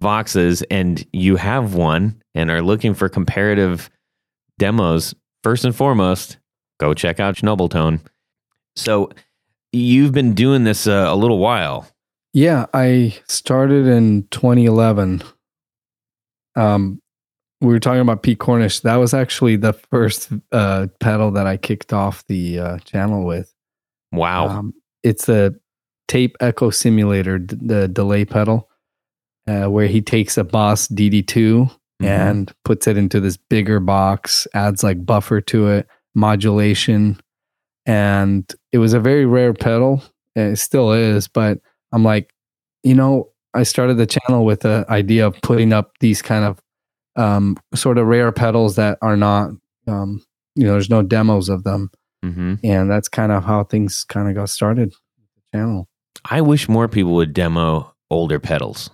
Voxes and you have one and are looking for comparative demos, first and foremost, go check out Shnobeltone. So you've been doing this uh, a little while. Yeah, I started in 2011. Um, we were talking about Pete Cornish. That was actually the first uh, pedal that I kicked off the uh, channel with. Wow. Um, it's a tape echo simulator, d- the delay pedal, uh, where he takes a Boss DD2 Mhm. and puts it into this bigger box, adds like buffer to it, modulation. And it was a very rare pedal. and It still is, but I'm like, you know, I started the channel with the idea of putting up these kind of um, sort of rare pedals that are not, um, you know, there's no demos of them. hmm And that's kind of how things kind of got started with the channel. I wish more people would demo older pedals.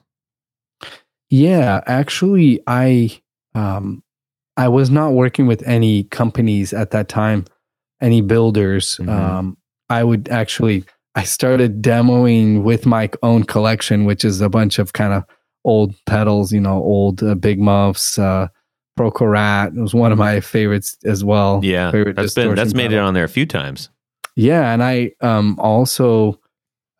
Yeah, actually, I um, I was not working with any companies at that time, any builders. Mhm. Um, I would actually I started demoing with my own collection, which is a bunch of kind of old pedals, you know, old uh, Big Muffs, uh, ProCo Rat. It was one of my favorites as well. Yeah, favorite that's been that's made it on there a few times. Yeah, and I um also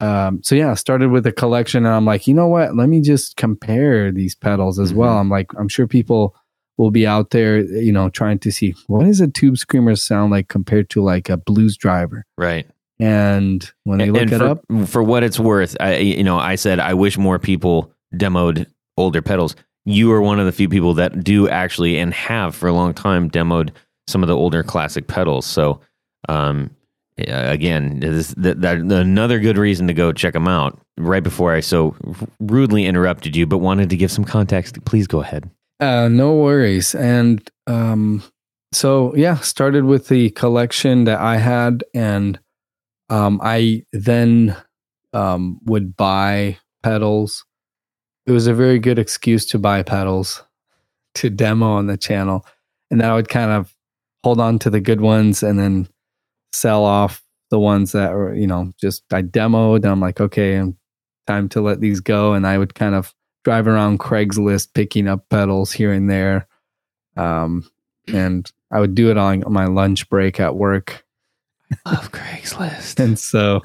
um so yeah, I started with a collection and I'm like, you know what? Let me just compare these pedals as well. I'm like, I'm sure people will be out there, you know, trying to see what does a tube screamer sound like compared to like a blues driver. Right. And when they look and it for, up, for what it's worth, I you know I said I wish more people demoed older pedals. You are one of the few people that do actually and have for a long time demoed some of the older classic pedals. So, um, again, this, that, that, another good reason to go check them out. Right before I so rudely interrupted you, but wanted to give some context. Please go ahead. Uh, no worries. And um, so, yeah, started with the collection that I had, and um, I then um, would buy pedals. It was a very good excuse to buy pedals to demo on the channel, and then I would kind of hold on to the good ones and then sell off the ones that were, you know, just I demoed. And I'm like, okay, time to let these go. And I would kind of drive around Craigslist picking up pedals here and there. Um, and I would do it on my lunch break at work. I love Craigslist. And so,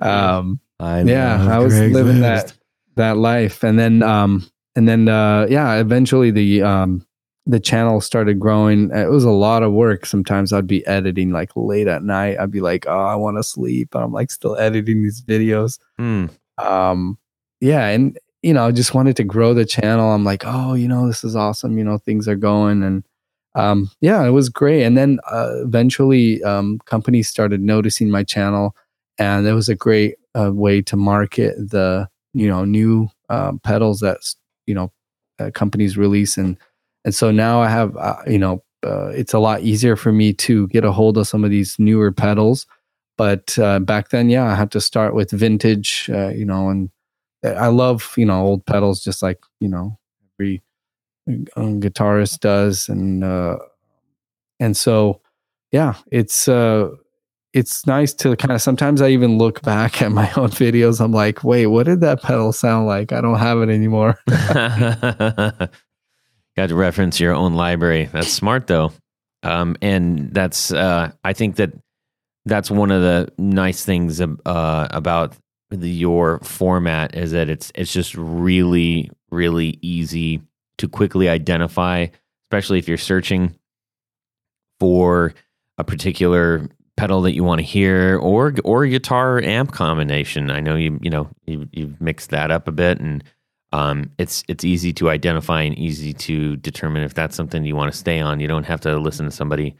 um, I yeah, I was living that that life, and then um, and then uh, yeah, eventually the um, the channel started growing. It was a lot of work. Sometimes I'd be editing like late at night. I'd be like, oh, I want to sleep, but I'm like still editing these videos. Hmm. Um, yeah, and you know, I just wanted to grow the channel. I'm like, oh, you know, this is awesome. You know, things are going, and um, yeah, it was great. And then uh, eventually, um, companies started noticing my channel, and it was a great uh, way to market the you know new uh, pedals that you know companies release, and and so now I have uh, you know uh, it's a lot easier for me to get a hold of some of these newer pedals. But uh, back then, yeah, I had to start with vintage, you know, and I love you know old pedals, just like you know every um, guitarist does, and uh, and so yeah, it's uh, it's nice to kind of sometimes I even look back at my own videos. I'm like, wait, what did that pedal sound like? I don't have it anymore. Got to reference your own library. That's smart though. Um, and that's uh, I think that that's one of the nice things uh, about your format is that it's it's just really really easy to quickly identify, especially if you're searching for a particular pedal that you want to hear or or guitar amp combination. I know you you know you you've mixed that up a bit and um, it's it's easy to identify and easy to determine if that's something you want to stay on. You don't have to listen to somebody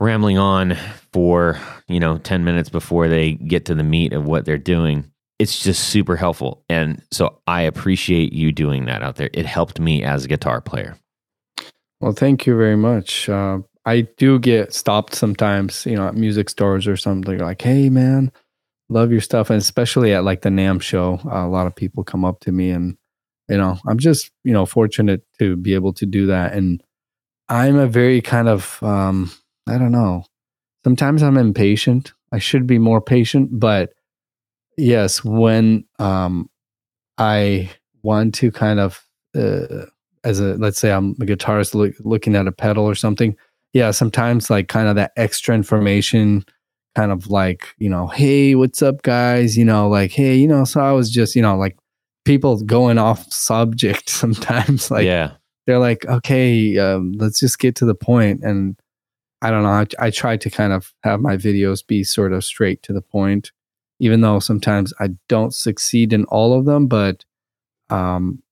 rambling on for you know 10 minutes before they get to the meat of what they're doing it's just super helpful and so i appreciate you doing that out there it helped me as a guitar player Well, thank you very much. Uh, I do get stopped sometimes, you know, at music stores or something like, hey, man, love your stuff. And especially at like the NAMM show, uh, a lot of people come up to me and, you know, I'm just, you know, fortunate to be able to do that. And I'm a very kind of, um, I don't know, sometimes I'm impatient. I should be more patient, but yes, when um, I want to kind of, uh, as a let's say I'm a guitarist look, looking at a pedal or something. Yeah, sometimes like kind of that extra information, kind of like you know, hey, what's up, guys? You know, like hey, you know, so I was just you know like people going off subject sometimes. Like yeah they're like, okay, um, let's just get to the point. And I don't know. I, I try to kind of have my videos be sort of straight to the point, even though sometimes I don't succeed in all of them. But, um,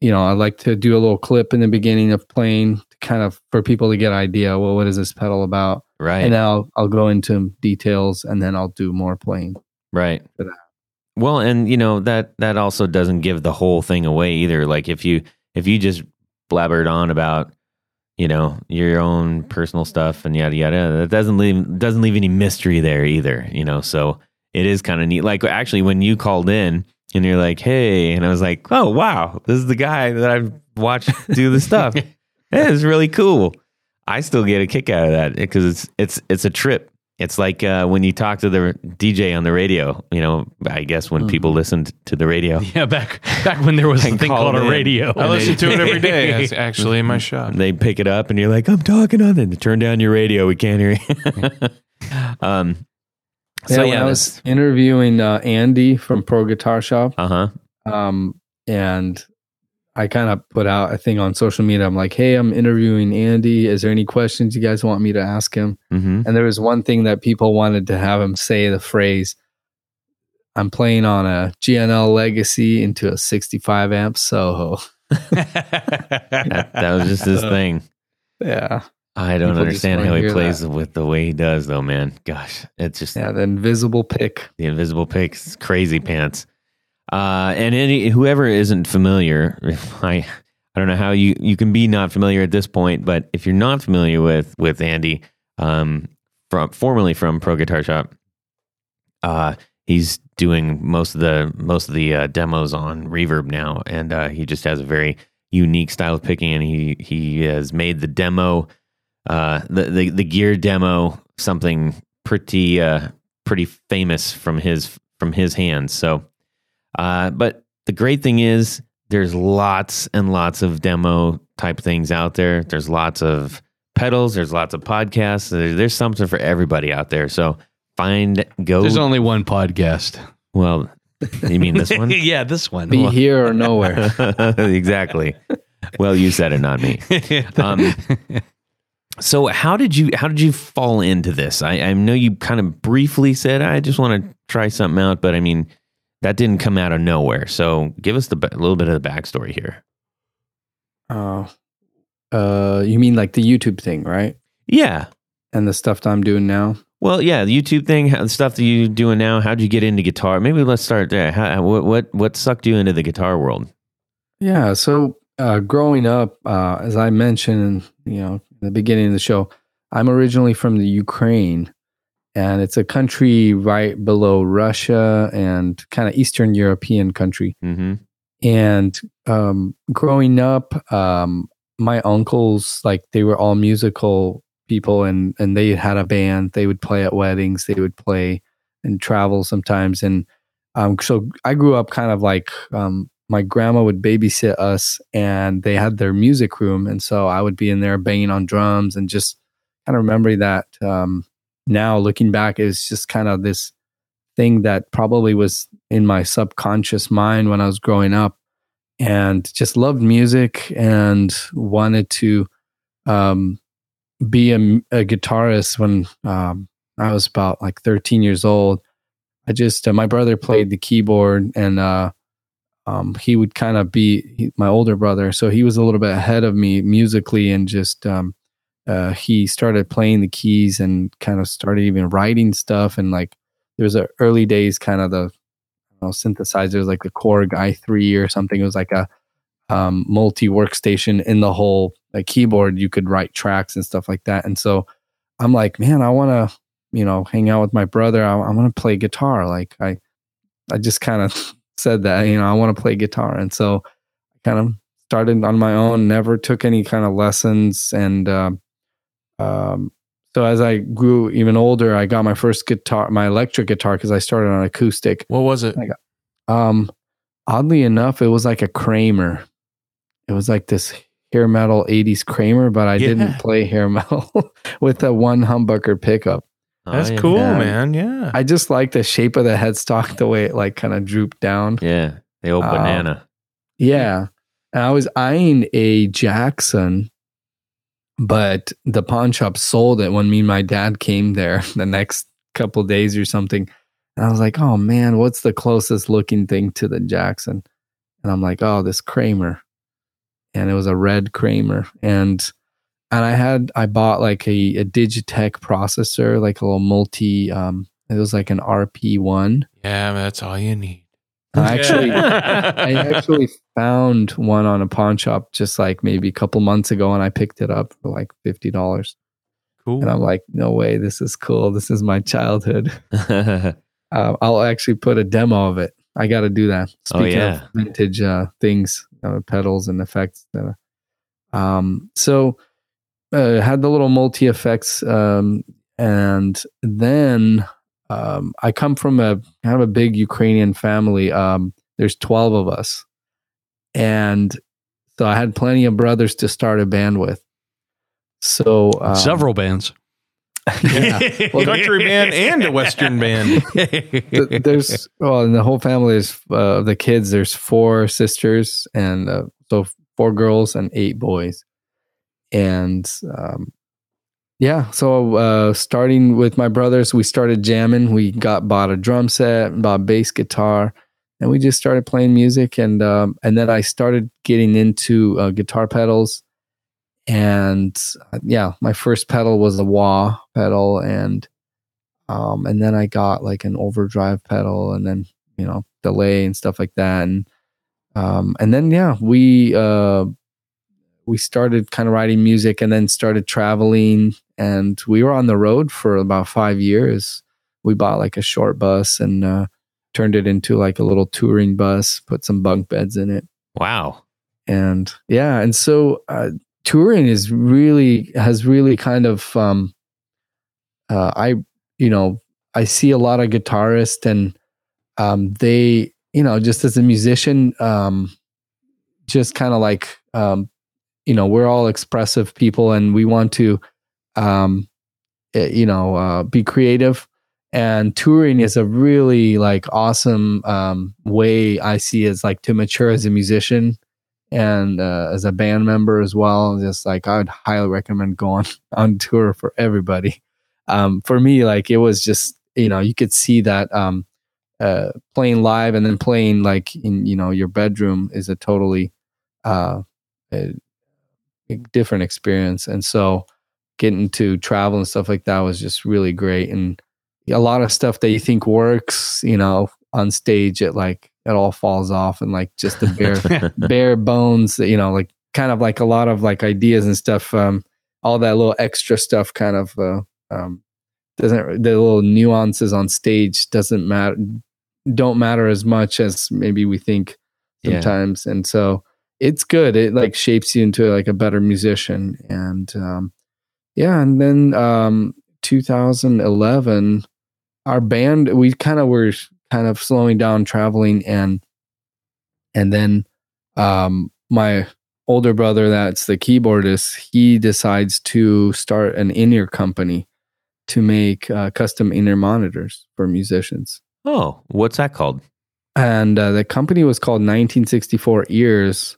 you know, I like to do a little clip in the beginning of playing to kind of for people to get an idea. Well, what is this pedal about? right And then I'll I'll go into details and then I'll do more playing. Right. Well, and you know that that also doesn't give the whole thing away either. Like if you if you just blabbered on about you know your own personal stuff and yada yada, that doesn't leave doesn't leave any mystery there either. You know, so it is kind of neat. Like actually, when you called in and you're like, "Hey," and I was like, "Oh wow, this is the guy that I've watched do the stuff." Yeah, it's really cool. I still get a kick out of that because it's it's it's a trip. It's like uh, when you talk to the DJ on the radio. You know, I guess when people listened to the radio, Yeah, back back when there was a thing called called a radio. I listen to it every day. It's actually in my shop. they pick it up and you're like, "I'm talking on it." Turn down your radio. We can't hear you. um. So when yeah, I was interviewing uh, Andy from Pro Guitar Shop. uh huh. um, and I kind of put out a thing on social media. I'm like, hey, I'm interviewing Andy. Is there any questions you guys want me to ask him? hmm And there was one thing that people wanted to have him say the phrase, I'm playing on a G&L Legacy into a 65 amp Soho. That, that was just his thing. Yeah. I don't People understand how he plays that. with the way he does, though, man. Gosh, it's just Yeah, the invisible pick. the invisible pics, crazy pants. Uh, and any whoever isn't familiar, I I don't know how you you can be not familiar at this point, but if you're not familiar with with Andy, um, from formerly from Pro Guitar Shop, uh, he's doing most of the most of the uh, demos on Reverb now, and uh, he just has a very unique style of picking, and he he has made the demo, uh, the the, the gear demo something pretty uh pretty famous from his from his hands. So, uh, but the great thing is there's lots and lots of demo type things out there. There's lots of pedals. There's lots of podcasts. There- There's something for everybody out there. So find go. There's only one podcast. well, you mean this one? yeah, this one. Be here or nowhere. exactly. Well, you said it, not me. Um, So how did you how did you fall into this? I, I know you kind of briefly said I just want to try something out, but I mean that didn't come out of nowhere. So give us the a little bit of the backstory here. Oh, uh, you mean like the YouTube thing, right? Yeah. And the stuff that I'm doing now. Well, yeah, the YouTube thing, the stuff that you're doing now. How'd you get into guitar? Maybe let's start there. How, what what what sucked you into the guitar world? Yeah. So uh, growing up, uh, as I mentioned, you know, in the beginning of the show, I'm originally from the Ukraine, and it's a country right below Russia and kind of Eastern European country. Mm-hmm. And um, growing up, um, my uncles, like they were all musical people, and and they had a band. They would play at weddings. They would play and travel sometimes. And um, so I grew up kind of like um, my grandma would babysit us, and they had their music room, and so I would be in there banging on drums and just kind of remembering that. Now looking back, is just kind of this thing that probably was in my subconscious mind when I was growing up and just loved music and wanted to um, be a, a guitarist when um, I was about like 13 years old. I just, uh, my brother played the keyboard and uh, um, he would kind of be he, my older brother. So he was a little bit ahead of me musically and just, um, uh, he started playing the keys and kind of started even writing stuff. And like, there was a early days kind of the you know, synthesizers like the Korg i3 or something. It was like a um, multi workstation in the whole like keyboard. You could write tracks and stuff like that. And so I'm like, man, I want to, you know, hang out with my brother. I, I want to play guitar. Like I, I just kind of said that, you know, I want to play guitar. And so I kind of started on my own, never took any kind of lessons. And, um, um, so as I grew even older, I got my first guitar, my electric guitar, because I started on acoustic. What was it? Um, oddly enough, it was like a Kramer. It was like this hair metal '80s Kramer, but I Yeah. didn't play hair metal with a one humbucker pickup. That's Oh, cool, Yeah. man. Yeah. I just like the shape of the headstock, the way it like kind of drooped down. Yeah, the old Um, banana. Yeah. And I was eyeing a Jackson, but the pawn shop sold it when me and my dad came there the next couple days or something. And I was like, oh man, what's the closest looking thing to the Jackson? And I'm like, oh, this Kramer. And it was a red Kramer. And and I had I bought like a, a Digitech processor, like a little multi um it was like an RP one. yeah, that's all you need. I actually I actually found one on a pawn shop just like maybe a couple months ago and I picked it up for like fifty dollars. cool. And I'm like, no way, this is cool. This is my childhood. Uh, I'll actually put a demo of it. I got to do that. Oh, yeah. of vintage uh, things, uh, pedals and effects. Uh, um, so uh, had the little multi effects, um, and then um, I come from a kind of a big Ukrainian family. Um, there's twelve of us, and so I had plenty of brothers to start a band with. So um, Several bands. yeah. Well, Country band and a Western band. Th- there's well in the whole family is uh, the kids there's four sisters and uh, so four girls and eight boys and um, yeah so uh, starting with my brothers we started jamming. We got bought a drum set bought bass guitar and we just started playing music. And um, and then i started getting into uh, guitar pedals. And uh, yeah, my first pedal was a wah pedal, and um, and then I got like an overdrive pedal, and then you know delay and stuff like that, and um, and then yeah, we uh, we started kind of writing music, and then started traveling, and we were on the road for about five years. We bought like a short bus and uh, turned it into like a little touring bus, put some bunk beds in it Wow. and yeah and so uh, touring is really has really kind of um uh, i you know i see a lot of guitarists and um they you know just as a musician um just kind of like um you know we're all expressive people and we want to um eh, you know uh, be creative. And touring is a really like awesome um way i see as like to mature as a musician and uh, as a band member as well. Just like i would highly recommend going on tour for everybody. Um, for me like it was just you know you could see that um, uh, playing live and then playing like in you know your bedroom is a totally uh, a different experience and so getting to travel and stuff like that was just really great and a lot of stuff that you think works you know on stage it like it all falls off and like just the bare bare bones you know like kind of like a lot of like ideas and stuff um all that little extra stuff kind of uh, um doesn't the little nuances on stage doesn't matter don't matter as much as maybe we think Yeah. sometimes and so it's good. It like shapes you into like a better musician. And um yeah and then um 2011 our band we kind of were kind of slowing down traveling and and then um my older brother that's the keyboardist he decides to start an in-ear company to make uh, custom in-ear monitors for musicians. Oh, what's that called? and uh, the company was called 1964 ears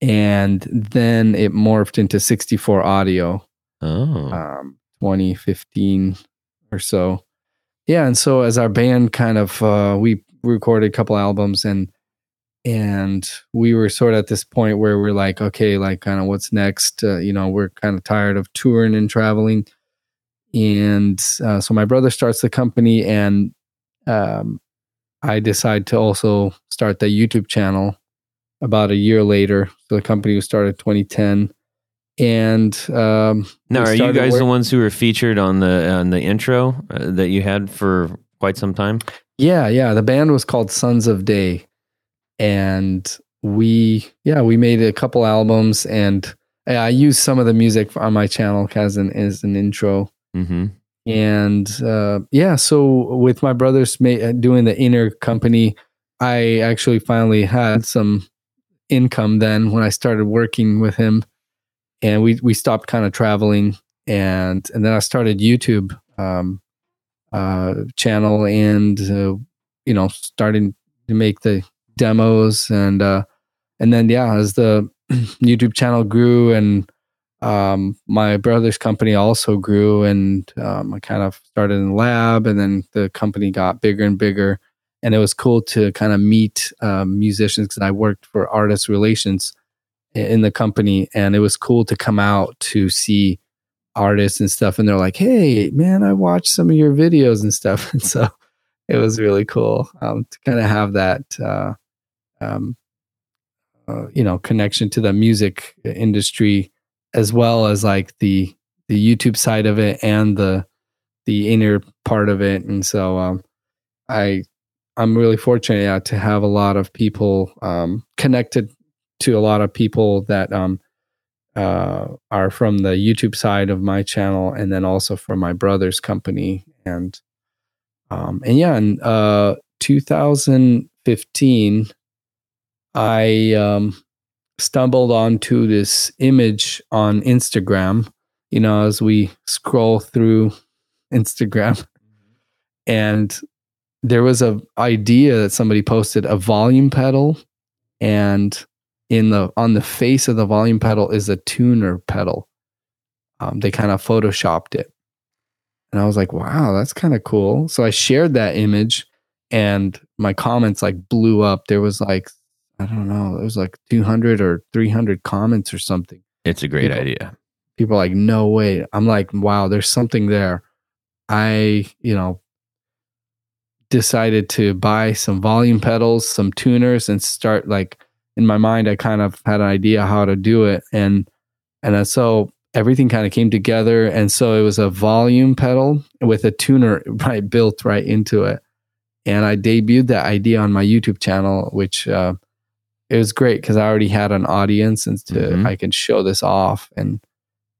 and then it morphed into 64 audio Oh. um, 2015 or so. Yeah, and so as our band kind of uh, we recorded a couple albums and and we were sort of at this point where we're like, okay, like kind of what's next? Uh, you know, we're kind of tired of touring and traveling, and uh, so my brother starts the company, and um, I decide to also start the YouTube channel about a year later. So the company was started 2010. And um, now, are you guys work- the ones who were featured on the on the intro uh, that you had for quite some time? Yeah, yeah. The band was called Sons of Day. And we, yeah, we made a couple albums and I I used some of the music on my channel as an, as an intro. Mm-hmm. And uh, yeah, so with my brothers ma- doing the in-ear company, I actually finally had some income then when I started working with him. And we, we stopped kind of traveling. And, and then I started YouTube um, uh, channel and, uh, you know, starting to make the demos. And, uh, and then, yeah, as the YouTube channel grew and um, my brother's company also grew and um, I kind of started in the lab and then the company got bigger and bigger. And it was cool to kind of meet um, musicians because I worked for artist relations in the company. And it was cool to come out to see artists and stuff. And they're like, hey, man, I watched some of your videos and stuff. And so it was really cool um, to kind of have that, uh, um, uh, you know, connection to the music industry as well as like the the YouTube side of it and the the in-ear part of it. And so um, I I'm really fortunate yeah, to have a lot of people um, connected to a lot of people that um, uh, are from the YouTube side of my channel, and then also from my brother's company. And um, and yeah, in uh, 2015, I um, stumbled onto this image on Instagram, you know, as we scroll through Instagram. And there was a idea that somebody posted a volume pedal and in the on the face of the volume pedal is a tuner pedal. Um, they kind of photoshopped it. And I was like, wow, that's kind of cool. So I shared that image and my comments like blew up. There was like I don't know, it was like 200 or 300 comments or something. It's a great People- idea. people are like no way i'm like wow there's something there i you know decided to buy some volume pedals some tuners and start like in my mind i kind of had an idea how to do it. And and so everything kind of came together and so it was a volume pedal with a tuner right built right into it. And i debuted that idea on my youtube channel which uh it was great because i already had an audience and to Mhm. i could show this off. And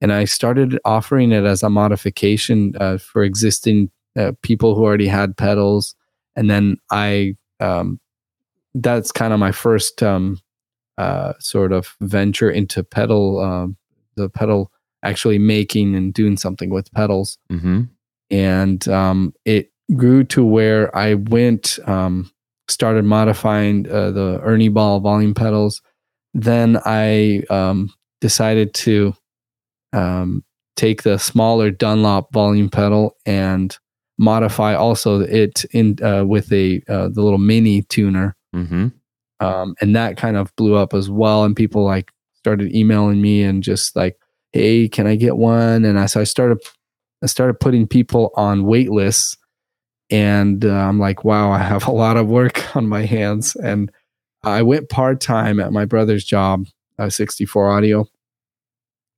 and I started offering it as a modification uh, for existing uh, people who already had pedals, and then I um, that's kind of my first um, uh, sort of venture into pedal um, the pedal actually making and doing something with pedals, Mm-hmm. and um, it grew to where I went um, started modifying uh, the Ernie Ball volume pedals. Then I um, decided to um, take the smaller Dunlop volume pedal and modify also it in uh, with a uh, the little mini tuner, Mm-hmm. um, and that kind of blew up as well. And people like started emailing me and just like, "Hey, can I get one?" And I so I started I started putting people on wait lists, and uh, I'm like, "Wow, I have a lot of work on my hands." And I went part time at my brother's job, uh, 64 Audio,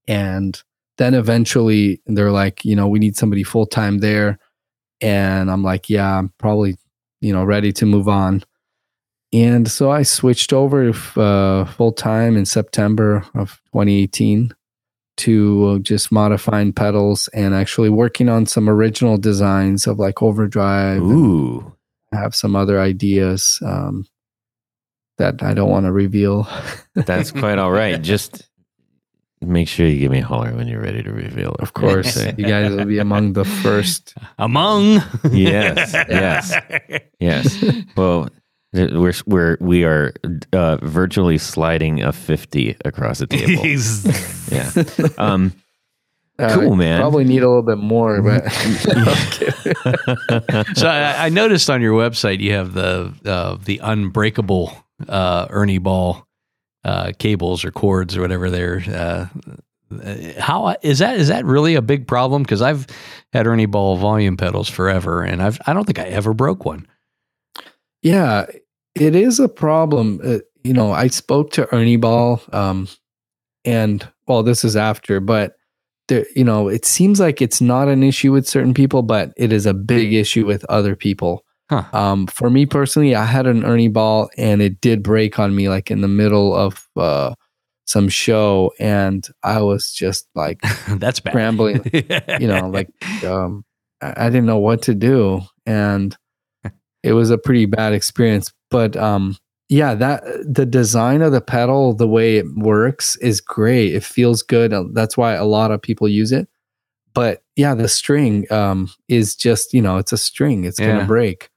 and then eventually they're like, you know, we need somebody full time there. And I'm like, yeah, I'm probably, you know, ready to move on. And so I switched over uh, full time in September of 2018 to just modifying pedals and actually working on some original designs of like overdrive. Ooh. have some other ideas um, that I don't want to reveal. That's quite all right. Just make sure you give me a holler when you're ready to reveal it. Of course, you guys will be among the first. Among. Yes, yes. yes. Well, we're we're we are uh, virtually sliding a fifty across the table. yeah. Um. Cool, man. Uh, Probably need a little bit more, but so I, I noticed on your website you have the uh, the unbreakable uh, Ernie Ball uh, cables or cords or whatever they're. Uh, how is that? Is that really a big problem? Because I've had Ernie Ball volume pedals forever, and I've I don't think I ever broke one. yeah, it is a problem. Uh, you know, I spoke to Ernie Ball, um, and well, this is after, but there, you know, it seems like it's not an issue with certain people, but it is a big issue with other people. Huh. Um, for me personally, I had an Ernie Ball, and it did break on me, like in the middle of uh, some show, and I was just like That's bad. Scrambling, you know, like um, I, I didn't know what to do, and it was a pretty bad experience. But um, yeah, that the design of the pedal, the way it works, is great. It feels good. Uh, That's why a lot of people use it. But yeah, the string um, is just you know, it's a string. It's Yeah. gonna break.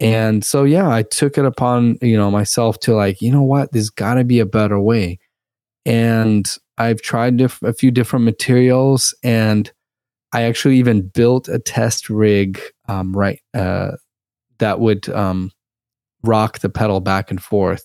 And so yeah, I took it upon you know myself to like you know what, there's got to be a better way. And I've tried diff- a few different materials, and I actually even built a test rig, um, right, uh, that would um, rock the pedal back and forth,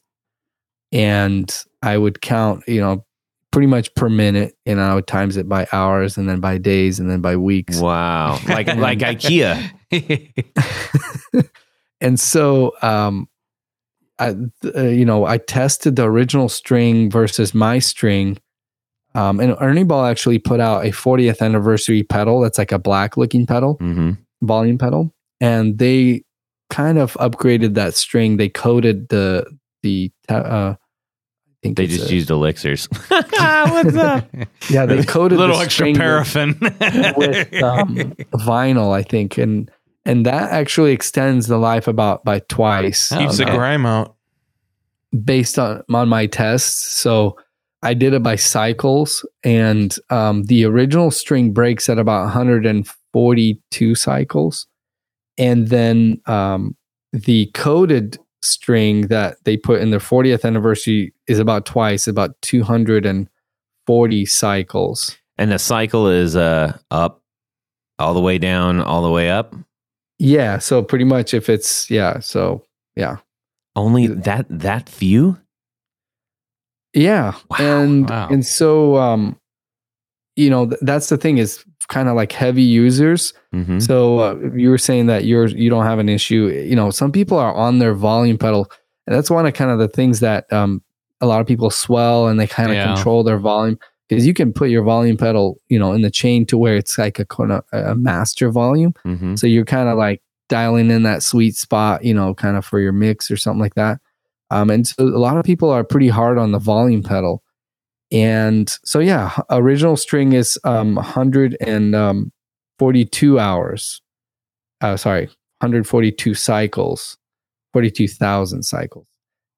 and I would count, you know, pretty much per minute, and I would times it by hours, and then by days, and then by weeks. Wow. Like like IKEA. and so um I, uh, you know i tested the original string versus my string um and ernie ball actually put out a 40th anniversary pedal that's like a black looking pedal hmm volume pedal and they kind of upgraded that string they coated the the uh I think They just a- used elixirs. What's up? yeah they coated little the extra string with- paraffin with um, vinyl, I think, and and that actually extends the life about by twice. Keeps the grime out. based on on my tests. So I did it by cycles, and um, the original string breaks at about 142 cycles, and then um, the coded string that they put in their 40th anniversary is about twice, about 240 cycles. And the cycle is uh up, all the way down, all the way up. Yeah, so pretty much if it's yeah, so yeah. Only that that few. Yeah. Wow. And Wow. and so um you know th- that's the thing is kind of like heavy users. Mm-hmm. So uh, you were saying that you're you don't have an issue. You know, some people are on their volume pedal, and that's one of kind of the things that um a lot of people swell and they kind of Yeah. control their volume because you can put your volume pedal, you know, in the chain to where it's like a kind of a master volume. Mm-hmm. So you're kind of like dialing in that sweet spot, you know, kind of for your mix or something like that. Um, and so a lot of people are pretty hard on the volume pedal. And so, yeah, original string is um, 142 hours. Uh, sorry, 142 cycles, 42,000 cycles.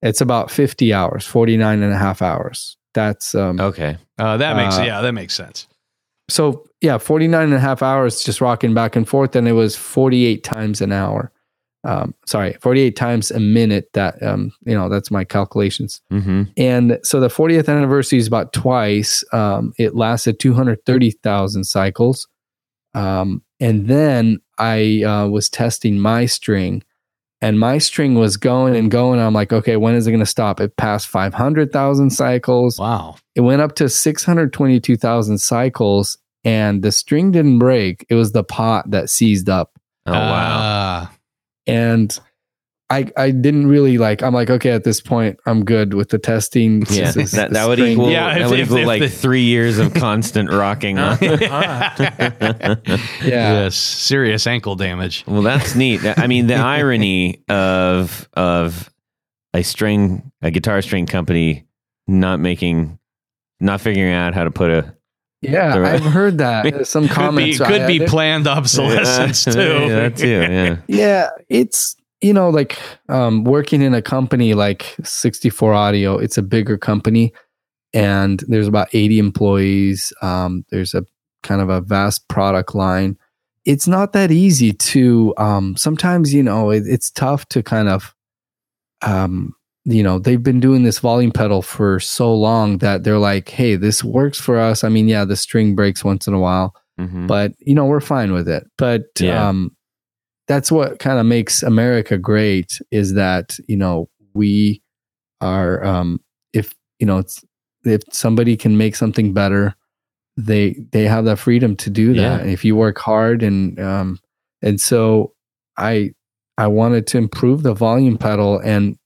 It's about 50 hours, 49 and a half hours. That's um, Okay. Uh, that makes Uh, yeah, that makes sense. so yeah 49 and a half hours just rocking back and forth and it was 48 times an hour um, sorry 48 times a minute that um, you know that's my calculations Mm-hmm. and so the 40th anniversary is about twice um, it lasted 230000 cycles um, and then i uh, was testing my string and my string was going and going i'm like okay when is it going to stop it passed 500000 cycles Wow. it went up to 622,000 cycles and the string didn't break. It was the pot that seized up. Oh wow. Uh, And I I didn't really like I'm like okay at this point I'm good with the testing. Yeah, This that, the that would equal Yeah, that if- would if- equal if like the- three years of constant rocking. on- Yeah. Yes. Serious ankle damage. well, that's neat. I mean, the irony of of a string, a guitar string company not making, not figuring out how to put a Yeah, The- I've heard that. Some Could be comments could be planned obsolescence Yeah, too. that too. Yeah. Yeah, it's you know like um, working in a company like 64 Audio. It's a bigger company, and there's about 80 employees. Um, there's a kind of a vast product line. It's not that easy to. Um, sometimes you know it, it's tough to kind of. Um, you know they've been doing this volume pedal for so long that they're like, hey, this works for us. I mean, yeah, the string breaks once in a while Mhm. but you know we're fine with it but Yeah. um that's what kind of makes america great is that you know we are um if you know it's if somebody can make something better they they have that freedom to do that Yeah. if you work hard and um and so i i wanted to improve the volume pedal and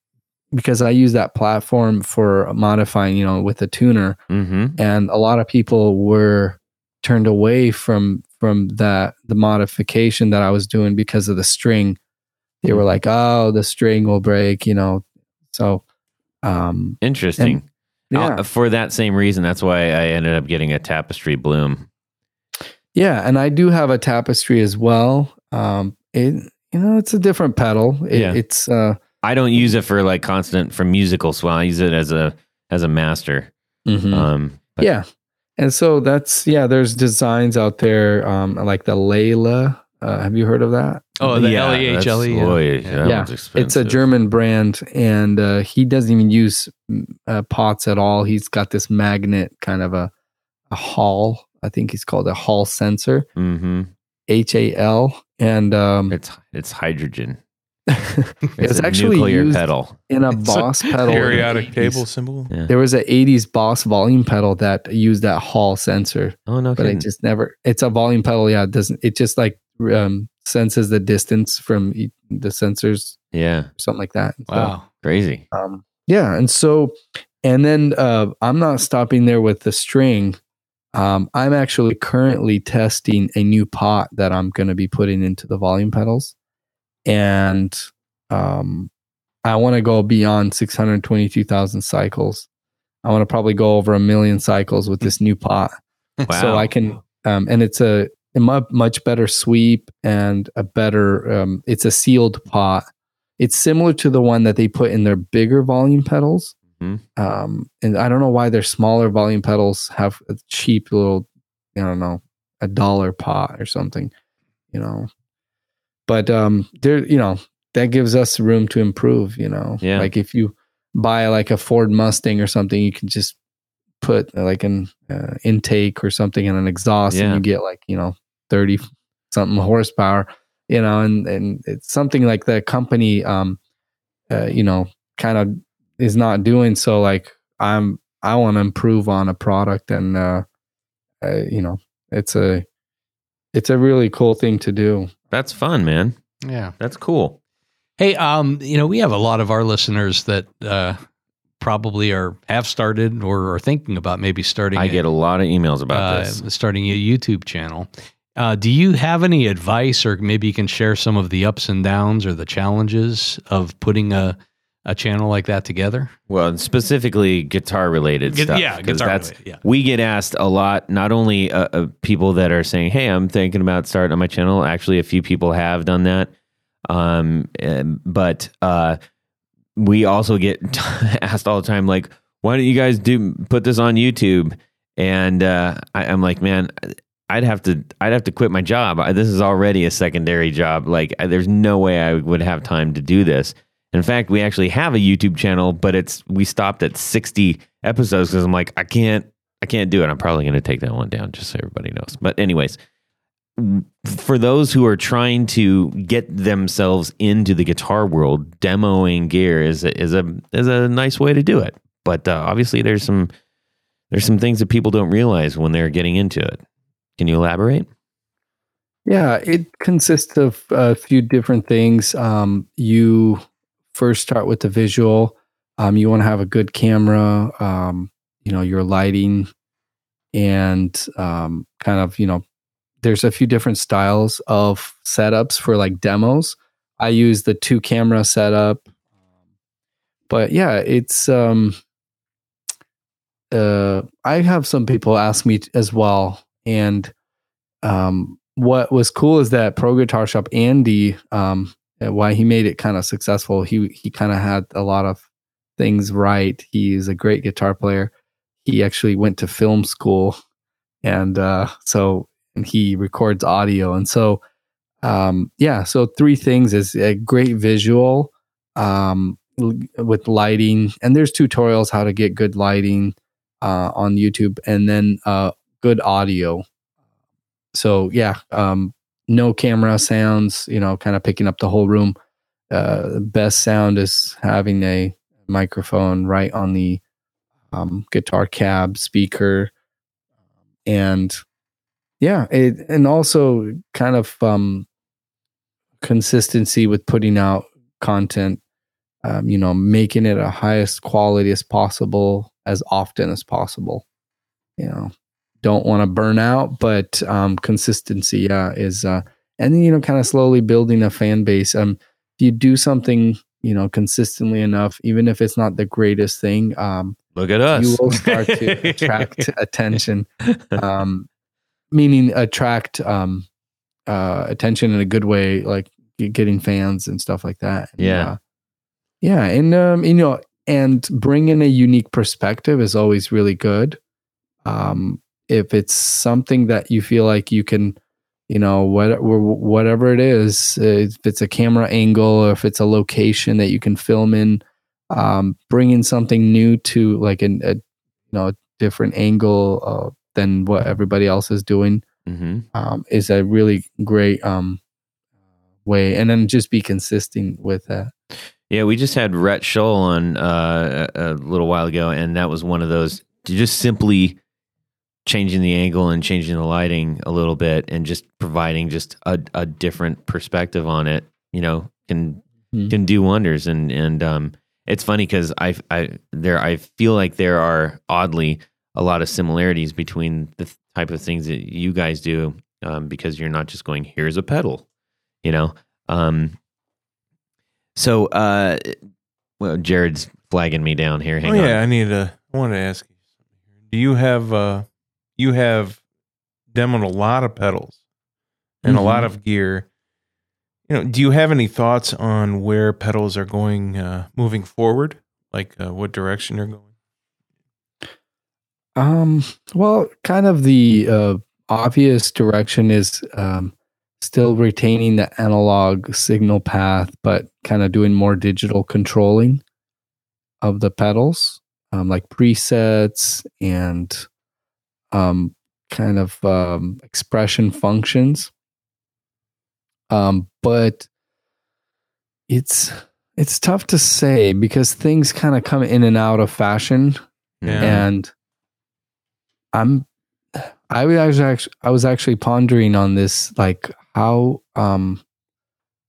because i use that platform for modifying you know with the tuner Mhm. and a lot of people were turned away from from that the modification that I was doing because of the string. They were like, "Oh, the string will break," you know. So, um, Interesting. yeah, Uh, for that same reason, that's why I ended up getting a tapestry bloom. yeah, and I do have a tapestry as well. Um, it you know it's a different pedal. It, Yeah. It's uh, I don't use it for like constant for musical swell. I use it as a as a master. mhm. Um, yeah, and so that's yeah. There's designs out there um, like the Lehle. Uh, have you heard of that? Oh, the Yeah, L E H L E. that's- boy, yeah. that Yeah, It's a. German brand, and uh, he doesn't even use uh, pots at all. He's got this magnet kind of a a Hall. I think he's called a Hall sensor, Mm-hmm. H A L, and um, It's it's hydrogen. It's, It's, a actually nuclear used pedal. in a It's a Boss pedal. in the Periodic 80s. table symbol. Yeah. There was an '80s Boss volume pedal that used that Hall sensor, Oh no, but I kidding. just never. It's a volume pedal. Yeah, it doesn't. It just like um, senses the distance from e- the sensors, yeah, something like that. So, Wow. crazy. um, yeah and so and then uh, i'm not stopping there with the string um, i'm actually currently testing a new pot that i'm going to be putting into the volume pedals and um, i want to go beyond 622000 cycles. I want to probably go over a million cycles with this new pot. Wow. so i can um, and it's a, a much better sweep and a better um, it's a sealed pot. It's similar to the one that they put in their bigger volume pedals. Mhm. um, and i don't know why their smaller volume pedals have a cheap little i don't know a dollar pot or something you know but um there you know that gives us room to improve you know Yeah. like if you buy like a ford mustang or something you can just put like an uh, intake or something and an exhaust Yeah. and you get like you know 30 something horsepower you know and and it's something like the company um uh, you know kind of is not doing so like i'm I want to improve on a product, and uh, uh, you know, it's a it's a really cool thing to do. That's fun, man. Yeah. That's cool. Hey, um, you know, we have a lot of our listeners that uh, probably are have started or are thinking about maybe starting. I a- get a lot of emails about uh, this. starting a YouTube channel. Uh, do you have any advice, or maybe you can share some of the ups and downs or the challenges of putting a a channel like that together? Well, specifically guitar related Gu- stuff. yeah, guitar that's related, yeah. we get asked a lot. Not only uh, uh, people that are saying, "Hey, I'm thinking about starting on my channel." Actually, a few people have done that. Um, but uh, we also get asked all the time, like, "Why don't you guys do put this on YouTube?" And uh, I, I'm like, man. I'd have to I'd have to quit my job. I, this is already a secondary job. Like I, there's no way I would have time to do this. In fact, we actually have a YouTube channel, but it's we stopped at 60 episodes because I'm like, I can't I can't do it. I'm probably going to take that one down just so everybody knows. But anyways, for those who are trying to get themselves into the guitar world, demoing gear is a, is a is a nice way to do it. But uh, obviously, there's some there's some things that people don't realize when they're getting into it. Can you elaborate? Yeah, it consists of a few different things. Um, you first start with the visual. Um, you want to have a good camera, um, you know, your lighting, and um, kind of, you know, there's a few different styles of setups for like demos. I use the two camera setup, but yeah, it's. Um, uh, I have some people ask me as well, and um, what was cool is that Pro Guitar Shop Andy, um, why he made it kind of successful. He he kind of had a lot of things right. He's a great guitar player. He actually went to film school, and uh, so and he records audio, and so um, yeah. So three things is a great visual um, with lighting, and there's tutorials how to get good lighting uh, on YouTube, and then uh, good audio so yeah um no camera sounds you know kind of picking up the whole room. Uh the best sound is having a microphone right on the um guitar cab speaker. And yeah it and also kind of um consistency with putting out content um you know making it a highest quality as possible as often as possible you know don't want to burn out, but um, consistency, yeah, is uh, and then you know, kind of slowly building a fan base. Um, if you do something, you know, consistently enough, even if it's not the greatest thing, um, Look at us. you will start to attract attention. Um, meaning attract um, uh, attention in a good way, like getting fans and stuff like that. And, Yeah. uh, yeah, and um, you know, and bringing a unique perspective is always really good. Um, if it's something that you feel like you can, you know, what, whatever it is, if it's a camera angle or if it's a location that you can film in, um, bringing something new to like an, a, you know, a different angle uh, than what everybody else is doing hmm um, is a really great um, way. And then just be consistent with that. Yeah, we just had Rhett Scholl on uh, a a little while ago, and that was one of those to just simply changing the angle and changing the lighting a little bit, and just providing just a, a different perspective on it. You know, can Mhm. can do wonders, and and um, it's funny because I I there I feel like there are oddly a lot of similarities between the type of things that you guys do, um, because you're not just going here's a pedal, you know. Um, so, uh, well, Jared's flagging me down here. Hang oh on. yeah, I need to. I want to ask you. something. Do you have uh, you have demoed a lot of pedals and a lot of gear. You know, do you have any thoughts on where pedals are going uh, moving forward? Like uh, what direction they're going? Um, well, kind of the uh, obvious direction is um, still retaining the analog signal path, but kind of doing more digital controlling of the pedals, um, like presets and um, kind of um, expression functions. Um, but it's it's tough to say because things kind of come in and out of fashion Yeah. and I'm I was actually I was actually pondering on this like how um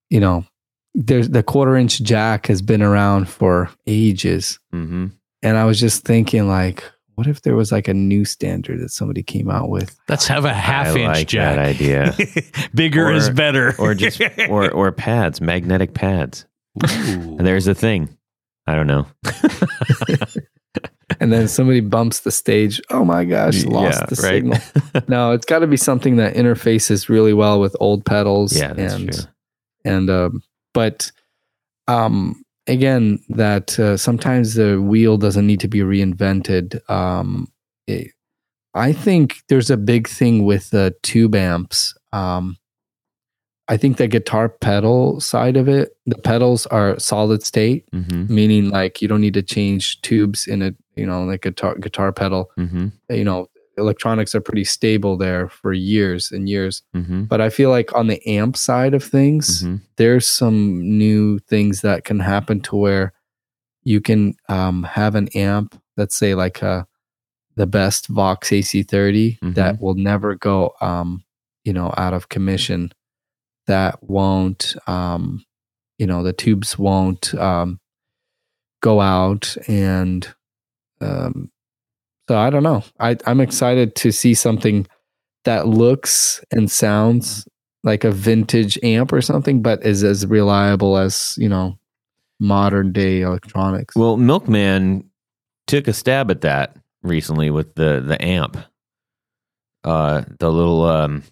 you know there's the quarter inch jack has been around for ages hmm and I was just thinking like what if there was like a new standard that somebody came out with Let's have a half I inch like jack. that idea. Bigger Or- is better. or just or or pads, magnetic pads. Ooh. There's a thing. I don't know. and then somebody bumps the stage oh my gosh lost Yeah, the right? signal no it's got to be something that interfaces really well with old pedals yeah, that's and true. and um, but um, again, that uh, sometimes the wheel doesn't need to be reinvented. Um, it- I think there's a big thing with the tube amps. Um, I think the guitar pedal side of it, the pedals are solid state, Mm-hmm. meaning like you don't need to change tubes in a you know like guitar guitar pedal. Mm-hmm. You know, electronics are pretty stable there for years and years. Mm-hmm. But I feel like on the amp side of things, Mm-hmm. there's some new things that can happen to where you can um, have an amp, let's say like uh, the best Vox AC30 Mhm. that will never go, um, you know, out of commission. That won't, um, you know, the tubes won't um, go out, and um, so I don't know. I, I'm excited to see something that looks and sounds like a vintage amp or something, but is as reliable as you know modern day electronics. Well, Milkman took a stab at that recently with the the amp. Uh, the little um,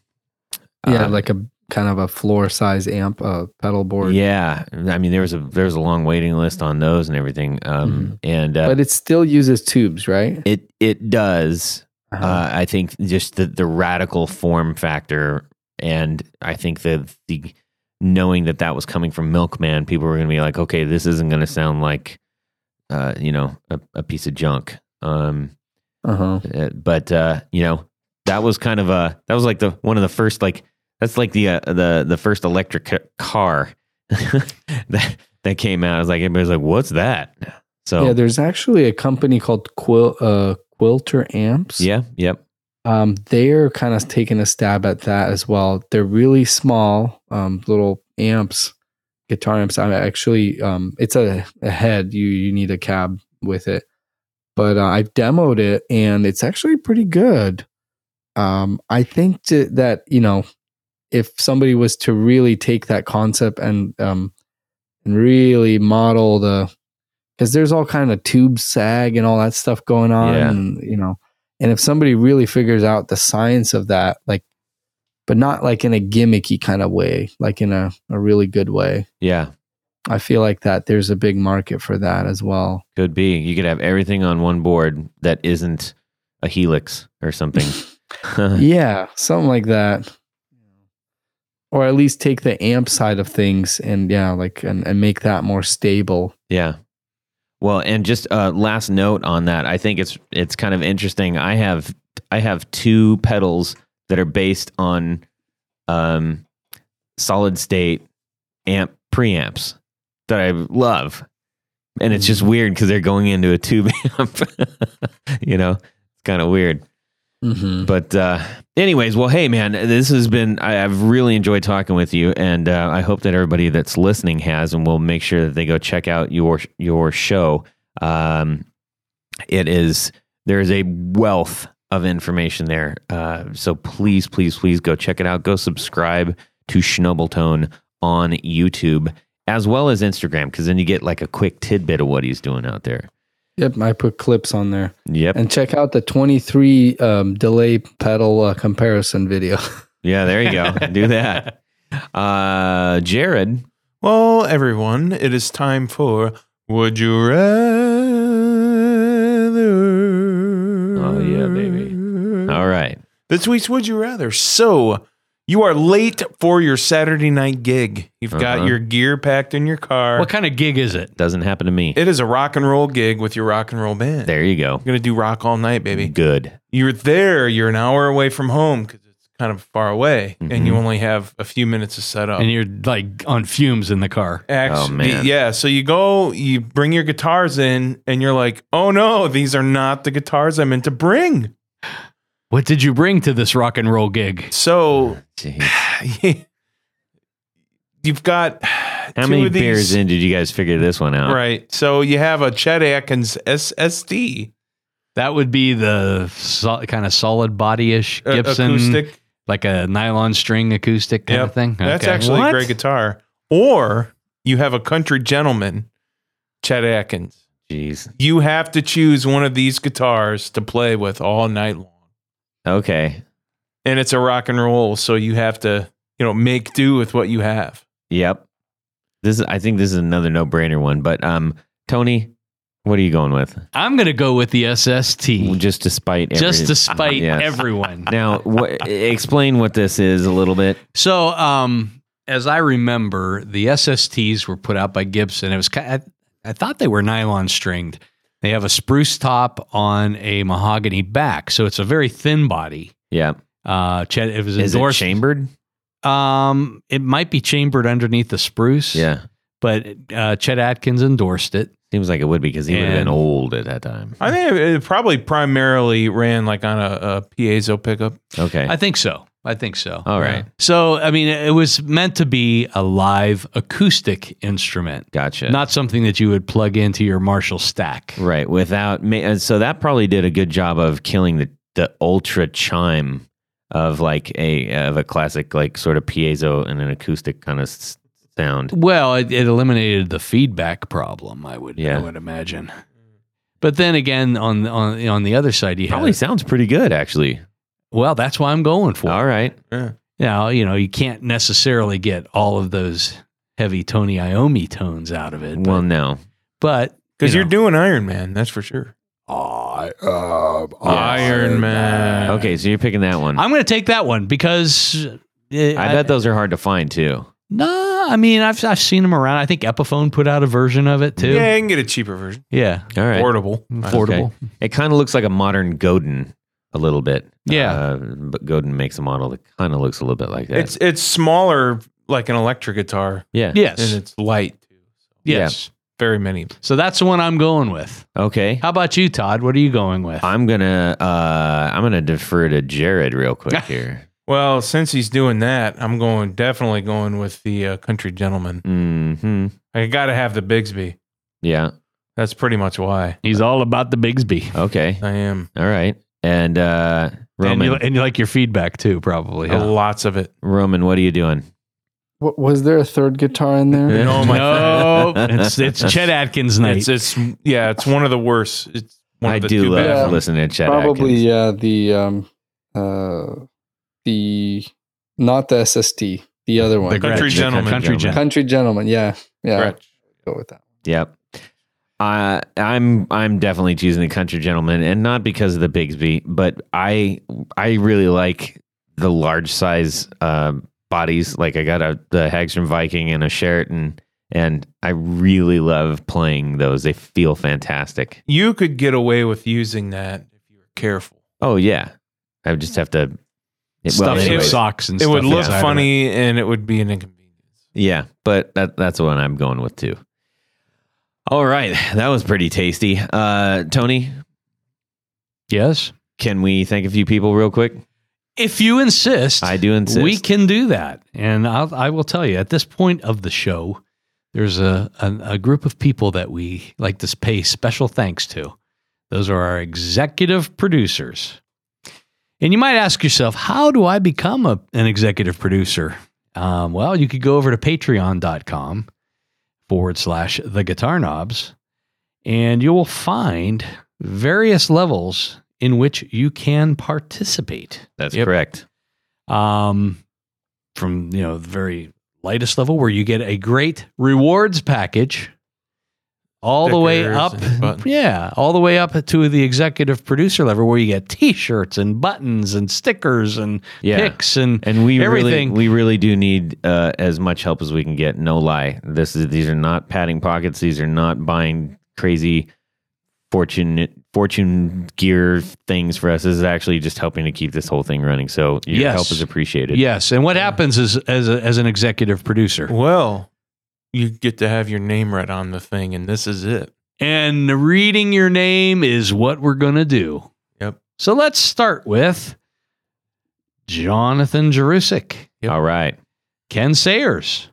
yeah, uh, like a kind of a floor size amp, uh, pedal board. yeah. I mean, there was a there was a long waiting list on those and everything. Um, and uh, but it still uses tubes, right? it it does. Uh-huh. Uh, I think just the the radical form factor, and I think that the knowing that that was coming from Milkman, people were going to be like, okay, this isn't going to sound like, uh, you know, a, a piece of junk. Um, Uh-huh. uh, but uh, you know, that was kind of a that was like the one of the first like that's like the uh, the the first electric car that that came out. I was like, everybody's like, what's that? So Yeah, there's actually a company called Quil uh, Quilter Amps. yeah, yep, Um, they're kind of taking a stab at that as well. They're really small, um, little amps, guitar amps. I actually, um, it's a, a head. You you need a cab with it, but uh, I've demoed it and it's actually pretty good. Um, I think to, that you know, if somebody was to really take that concept and um, and really model the, because there's all kind of tube sag and all that stuff going on, Yeah. and you know. And if somebody really figures out the science of that, like, but not like in a gimmicky kind of way, like in a, a really good way, yeah. I feel like that there's a big market for that as well. Could be. You could have everything on one board that isn't a helix or something. yeah, something like that. Or at least take the amp side of things and yeah, like and, and make that more stable. yeah. Well, and just uh, last note on that, I think it's it's kind of interesting. I have I have two pedals that are based on um, solid state amp preamps that I love, and it's just weird because they're going into a tube amp. you know, it's kind of weird. Mm-hmm. But uh, anyways, well, hey man, this has been I, I've really enjoyed talking with you, and uh, I hope that everybody that's listening has, and we'll make sure that they go check out your your show. Um, it is there is a wealth of information there, uh, so please, please, please go check it out. Go subscribe to Shnobeltone on YouTube as well as Instagram, because then you get like a quick tidbit of what he's doing out there. Yep, I put clips on there. Yep. And check out the 23 um, delay pedal uh, comparison video. Yeah, there you go. Do that. Uh, Jared, Well, everyone, it is time for Would You Rather? Oh, yeah, baby. all right. This week's Would You Rather. So, you are late for your Saturday night gig. You've Uh-huh. got your gear packed in your car. What kind of gig is it? Doesn't happen to me. It is a rock and roll gig with your rock and roll band. There you go. You're going to do rock all night, baby. Good. You're there. You're an hour away from home because it's kind of far away, and you only have a few minutes to set up. and you're like on fumes in the car. Actually, Oh, man. yeah. So you go, you bring your guitars in, and you're like, "Oh no, these are not the guitars I meant to bring." What did you bring to this rock and roll gig? So Jeez. you've got How two many of these- beers in did you guys figure this one out? Right. So you have a Chet Atkins SST That would be the so, kind of solid body ish uh, Gibson, acoustic. like a nylon string acoustic kind Yep. of thing. That's actually What? a great guitar. Or you have a country gentleman, Chet Atkins. Jeez. You have to choose one of these guitars to play with all night long. Okay. And it's a rock and roll, so you have to, you know, make do with what you have. Yep. This is I think this is another no-brainer one, but um Tony, what are you going with? I'm going to go with the SST, Just despite every, just to spite Yes. everyone. Now, what, explain what this is a little bit. So, um, as I remember, the SSTs were put out by Gibson. It was kind I, I thought they were nylon stringed. They have a spruce top on a mahogany back, so it's a very thin body. Yeah. Uh, Chet, it was Is it chambered? Um, it might be chambered underneath the spruce. Yeah. but uh, Chet Atkins endorsed it. Seems like it would be because he would have been old at that time. I think it probably primarily ran like on a, a piezo pickup. Okay. I think so. I think so. All right. So, I mean, it was meant to be a live acoustic instrument, Gotcha. not something that you would plug into your Marshall stack. right. Without so that probably did a good job of killing the the ultra chime of like a of a classic like sort of piezo and an acoustic kind of sound. Well, it, it eliminated the feedback problem. I would, Yeah. I would imagine. But then again, on on on the other side, you Probably have sounds pretty good actually. Well, that's why I'm going for. All right. Yeah. Now, you know, you can't necessarily get all of those heavy Tony Iommi tones out of it. But, Well, no. but Because you you are know. doing Iron Man, that's for sure. I am Iron Man. Okay, so you're picking that one. I'm going to take that one because uh, I bet those are hard to find too. No, I mean I've I've seen them around. I think Epiphone put out a version of it too. Yeah, you can get a cheaper version. Yeah, All right. Portable. affordable. It kind of looks like a modern Godin a little bit. Yeah. Uh, but Godin makes a model that kind of looks a little bit like that. It's it's smaller like an electric guitar yeah. Yes, and it's light too. yes. Very many. So that's the one I'm going with. Okay. How about you, Todd? What are you going with? I'm gonna uh I'm gonna defer to Jared real quick here. Well, since he's doing that, I'm going definitely going with the uh, country gentleman. hmm I got to have the Bigsby. Yeah. That's pretty much why He's all about the Bigsby. Okay. I am. All right. And uh And Roman you, and you like your feedback too, probably. huh? Lots of it. Roman, what are you doing? Wa- Was there a third guitar in there? No, my no, it's it's Chet Atkins night. It's it's yeah, it's one of the worst. It's one I of the do two love bad Yeah. listening to Chet Atkins. Probably Atkins. yeah. The um uh the not the SST, the other one, The Country Gretsch. Gentleman. Country Gentleman. country gentleman. Yeah, yeah. Gretsch. Go with that. Yep. Uh, I'm I'm definitely choosing the country gentleman, and not because of the Bigsby, but I I really like the large size uh, bodies. Like I got a the Hagstrom Viking and a Sheraton, and I really love playing those. They feel fantastic. You could get away with using that if you were careful. Oh yeah, I would just have to. it- Stuff well, some anyways, socks and It stuff would look inside funny and it would be an inconvenience. yeah, but that that's the one I'm going with too. All right, that was pretty tasty. Uh, Tony, Yes, can we thank a few people real quick? if you insist, I do insist. We can do that, and I'll, I will tell you at this point of the show, there's a, a a group of people that we like to pay special thanks to. Those are our executive producers, and you might ask yourself, how do I become a, an executive producer? Um, well, you could go over to Patreon.com forward slash the Guitar Knobs, and you will find various levels in which you can participate That's Yep. correct. um, from you know the very lightest level where you get a great rewards package all the way up yeah all the way up to the executive producer level where you get t-shirts and buttons and stickers and Yeah. picks and And we Everything. really, we really do need uh, as much help as we can get. No lie, this is these are not padding pockets. These are not buying crazy, fortunate, fortune gear things for us. This is actually just helping to keep this whole thing running. So your Yes. help is appreciated. Yes. And what happens is as a, as an executive producer, Well, you get to have your name right on the thing, and this is it. and reading your name is what we're going to do. Yep. So let's start with Jonathan Jerusik, Yep. All right. Ken Sayers,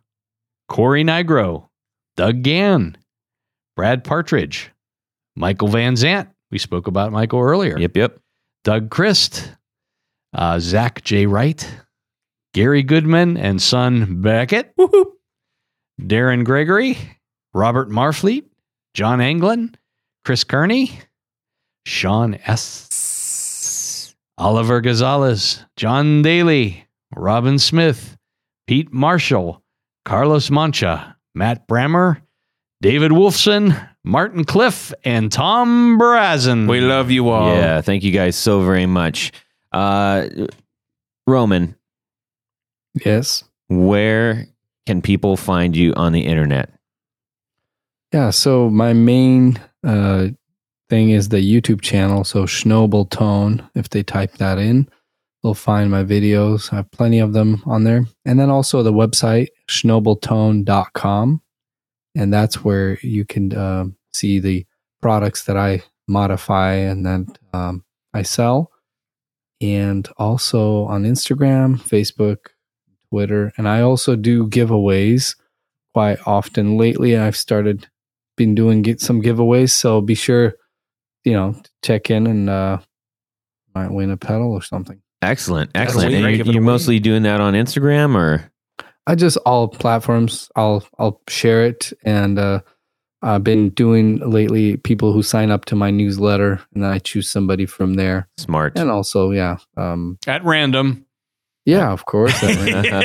Corey Nigro, Doug Gann, Brad Partridge, Michael Van Zant. We spoke about Michael earlier. Yep. Yep. Doug Christ, uh, Zach J. Wright, Gary Goodman and son Beckett, Darren Gregory, Robert Marfleet, John Anglin, Chris Kearney, Sean S., Oliver Gonzalez, John Daly, Robin Smith, Pete Marshall, Carlos Mancha, Matt Brammer, David Wolfson, Martin Cliff, and Tom Brazen. We love you all. Yeah. Thank you guys so very much. Uh, Roman, Yes. where can people find you on the internet? Yeah. So my main uh, thing is the YouTube channel. So Shnobel Tone. If they type that in, they'll find my videos. I have plenty of them on there. And then also the website, shnobeltone.com. And that's where you can uh, see the products that I modify and then um, I sell. And also on Instagram, Facebook, Twitter. And I also do giveaways quite often. Lately, I've started been doing get some giveaways. So be sure, you know, check in and uh, might win a pedal or something. Excellent. Excellent. wait, And you're, you're mostly doing that on Instagram or? I just all platforms. I'll I'll share it, and uh, I've been doing lately people who sign up to my newsletter, and then I choose somebody from there. Smart. And also, yeah, um, At random. Yeah, of course. yeah.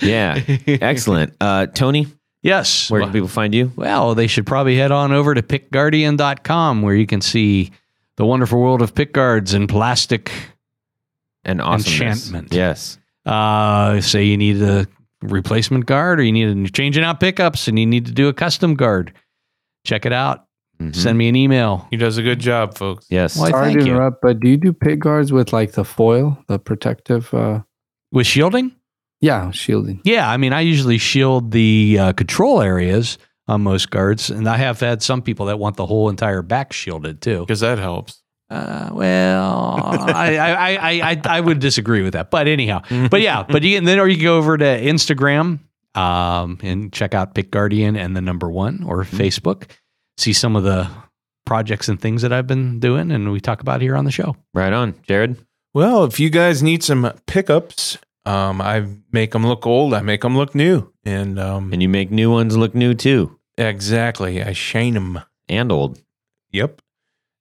yeah. Excellent. Uh, Tony, Yes. where can people find you? Well, they should probably head on over to pickguardian.com where you can see the wonderful world of pickguards and plastic. And awesomeness. Enchantment. Yes. Uh, say you need a replacement guard or you need a changing out pickups and you need to do a custom guard. Check it out. Mhm. Send me an email. He does a good job, folks. Yes. Why, Sorry thank to you. interrupt, but do you do pick guards with like the foil, the protective? Uh, With shielding? yeah, shielding. Yeah, I mean, I usually shield the uh, control areas on most guards, and I have had some people that want the whole entire back shielded too. Because that helps. Uh, well, I, I, I, I, I would disagree with that, but anyhow, but yeah, but you can then or you can go over to Instagram um, and check out Pick Guardian and the number one or Facebook, see some of the projects and things that I've been doing, and we talk about here on the show. Right on. Jared? Well, if you guys need some pickups, um, I make them look old. I make them look new. And um, And you make new ones look new too exactly, I shine them. and old. Yep.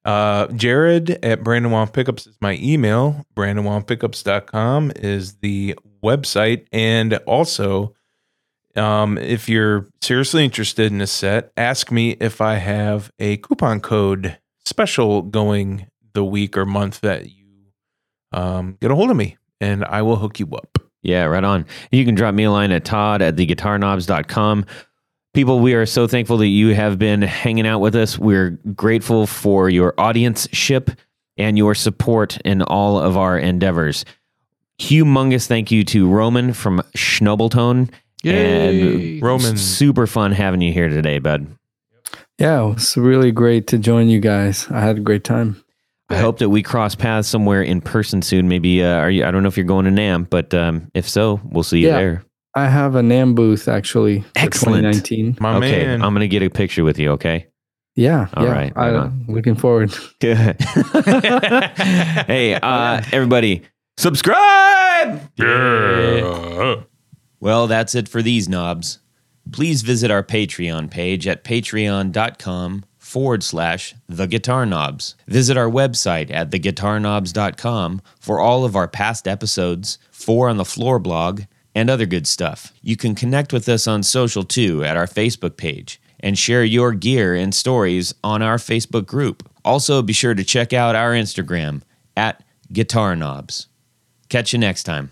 Uh, Jared at Brandonwound Pickups is my email. BrandonWoundPickups.com is the website. And also, um, if you're seriously interested in a set, ask me if I have a coupon code special going the week or month that you um, get a hold of me and I will hook you up. Yeah, right on. You can drop me a line at todd at theguitarknobs.com. People, we are so thankful that you have been hanging out with us. We're grateful for your audience ship and your support in all of our endeavors. Humongous thank you to Roman from Shnobeltone. And Roman. super fun having you here today, bud. Yeah, it was really great to join you guys. I had a great time. I hope that we cross paths somewhere in person soon. Maybe uh, are you? I don't know if you're going to NAMM, but um, if so, we'll see you Yeah. there. I have a NAMM booth actually for Excellent. 2019. My okay, man. I'm gonna get a picture with you. Okay. Yeah, All yeah. right, I, right on. looking forward. Good. hey, uh, everybody, subscribe. Well, that's it for these knobs. Please visit our Patreon page at patreon.com forward slash the guitar knobs. Visit our website at theguitarknobs.com for all of our past episodes, four on the floor blog, and other good stuff. You can connect with us on social too at our Facebook page and share your gear and stories on our Facebook group. Also, be sure to check out our Instagram at guitar knobs. Catch you next time.